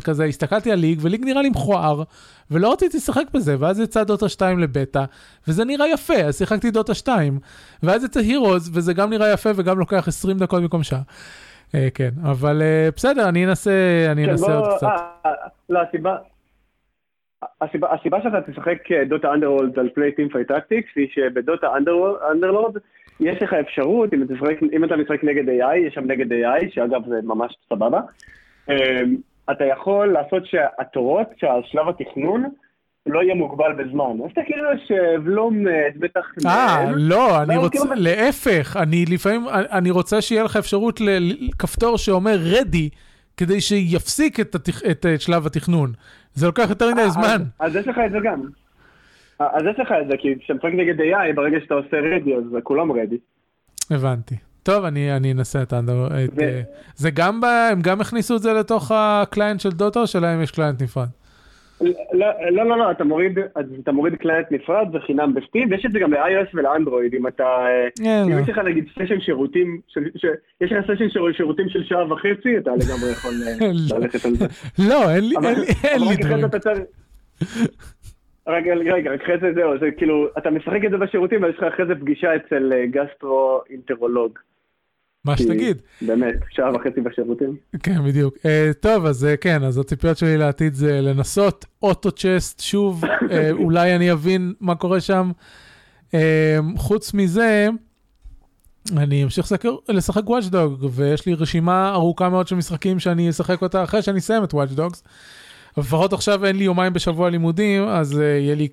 כזה, הסתכלתי על ליג, וליג נראה לי מכוער, ולא רציתי לשחק בזה, ואז יצא דוטה 2 לבטא, וזה נראה יפה, אז שיחקתי דוטה 2, ואז יצא הירוז, וזה גם נראה יפה וגם לוקח 20 דקות במקום שעה. Uh, כן, אבל uh, בסדר, אני אנסה, אני כן, אנסה עוד קצת. אה, לא, הסיבה, הסיבה, הסיבה שאתה תשחק דוטה Underlords על פני Teamfight Tactics היא שבדוטה Underlords יש לך אפשרות, אם אתה, משחק, אם אתה משחק נגד AI, יש שם נגד AI, שאגב זה ממש סבבה, אמ, אתה יכול לעשות שהתורות, שעל שלב התכנון, לא יהיה מוגבל בזמן. אז אתה כאילו יושב, לומד, מתכנן. אה, לא, אני רוצה, כאילו- להפך, אני לפעמים, אני רוצה שיהיה לך אפשרות לכפתור שאומר ready, כדי שיפסיק את התכ- את אה, שלב התכנון. זה לוקח יותר מדי אה, זמן. אז יש לך את זה גם. אה, אז יש לך את זה, כי כשאתה משחק נגד AI, ברגע שאתה עושה ready, אז כולם ready. הבנתי. טוב, אני, אני אנסה את ה... את, ו- אה, זה גם, ב, הם גם הכניסו את זה לתוך ה client של דוטה, או שלהם יש client נפרד? לא, לא, לא, לא, אתה מוריד, אתה מוריד client נפרד, זה חינם ב Steam, ויש את זה גם ל-iOS ולאנדרואיד, אם אתה... אה, יאללה. אם יש לך נגיד session שירותים, יש לך session שירותים של שעה וחצי, אתה לגמרי יכול אה, לא. ללכת על זה. לא, אין לי, אין לי, דברים. רגע, רגע, אחרי זה זהו, זה כאילו, אתה משחק את זה בשירותים, ויש לך אחרי זה פגישה אצל אה, גסטרואנטרולוג. מה שתגיד. באמת, שעה וחצי בשירותים. כן, בדיוק. Uh, טוב, אז uh, כן, אז הציפיות שלי לעתיד זה לנסות אוטו-צ'סט שוב, uh, אולי אני אבין מה קורה שם. Uh, חוץ מזה, אני אמשיך לשחק, לשחק Dog, ויש לי רשימה ארוכה מאוד של משחקים שאני אשחק אותה אחרי שאני אסיים את Dogs. לפחות עכשיו אין לי יומיים בשבוע לימודים, אז uh, יהיה לי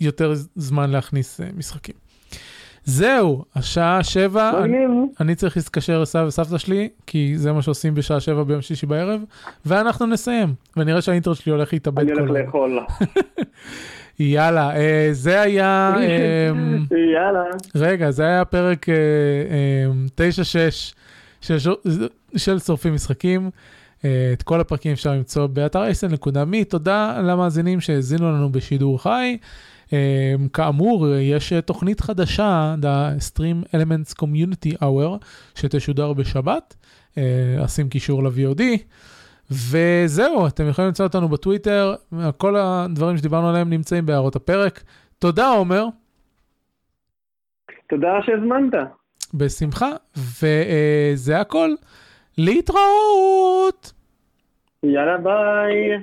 יותר זמן להכניס uh, משחקים. זהו, השעה שבע, אני. אני צריך להתקשר לסבא וסבתא שלי, כי זה מה שעושים בשעה שבע ביום שישי בערב, ואנחנו נסיים. ונראה שהאינטרנט שלי הולך להתאבד אני כל הולך היום. לאכול. יאללה, אה, זה היה, אה, יאללה. רגע, זה היה פרק אה, אה, 9-6 של, של שורפים משחקים. אה, את כל הפרקים אפשר למצוא באתר sn.me. תודה למאזינים שהאזינו לנו בשידור חי. אה, כאמור, יש אה, תוכנית חדשה, The Stream Elements Community Hour, שתשודר בשבת. אה, אשים קישור ל-VOD. וזהו, אתם יכולים למצוא אותנו בטוויטר, כל הדברים שדיברנו עליהם נמצאים בהערות הפרק. תודה, עומר. תודה שהזמנת. בשמחה, וזה הכל. להתראות! יאללה ביי.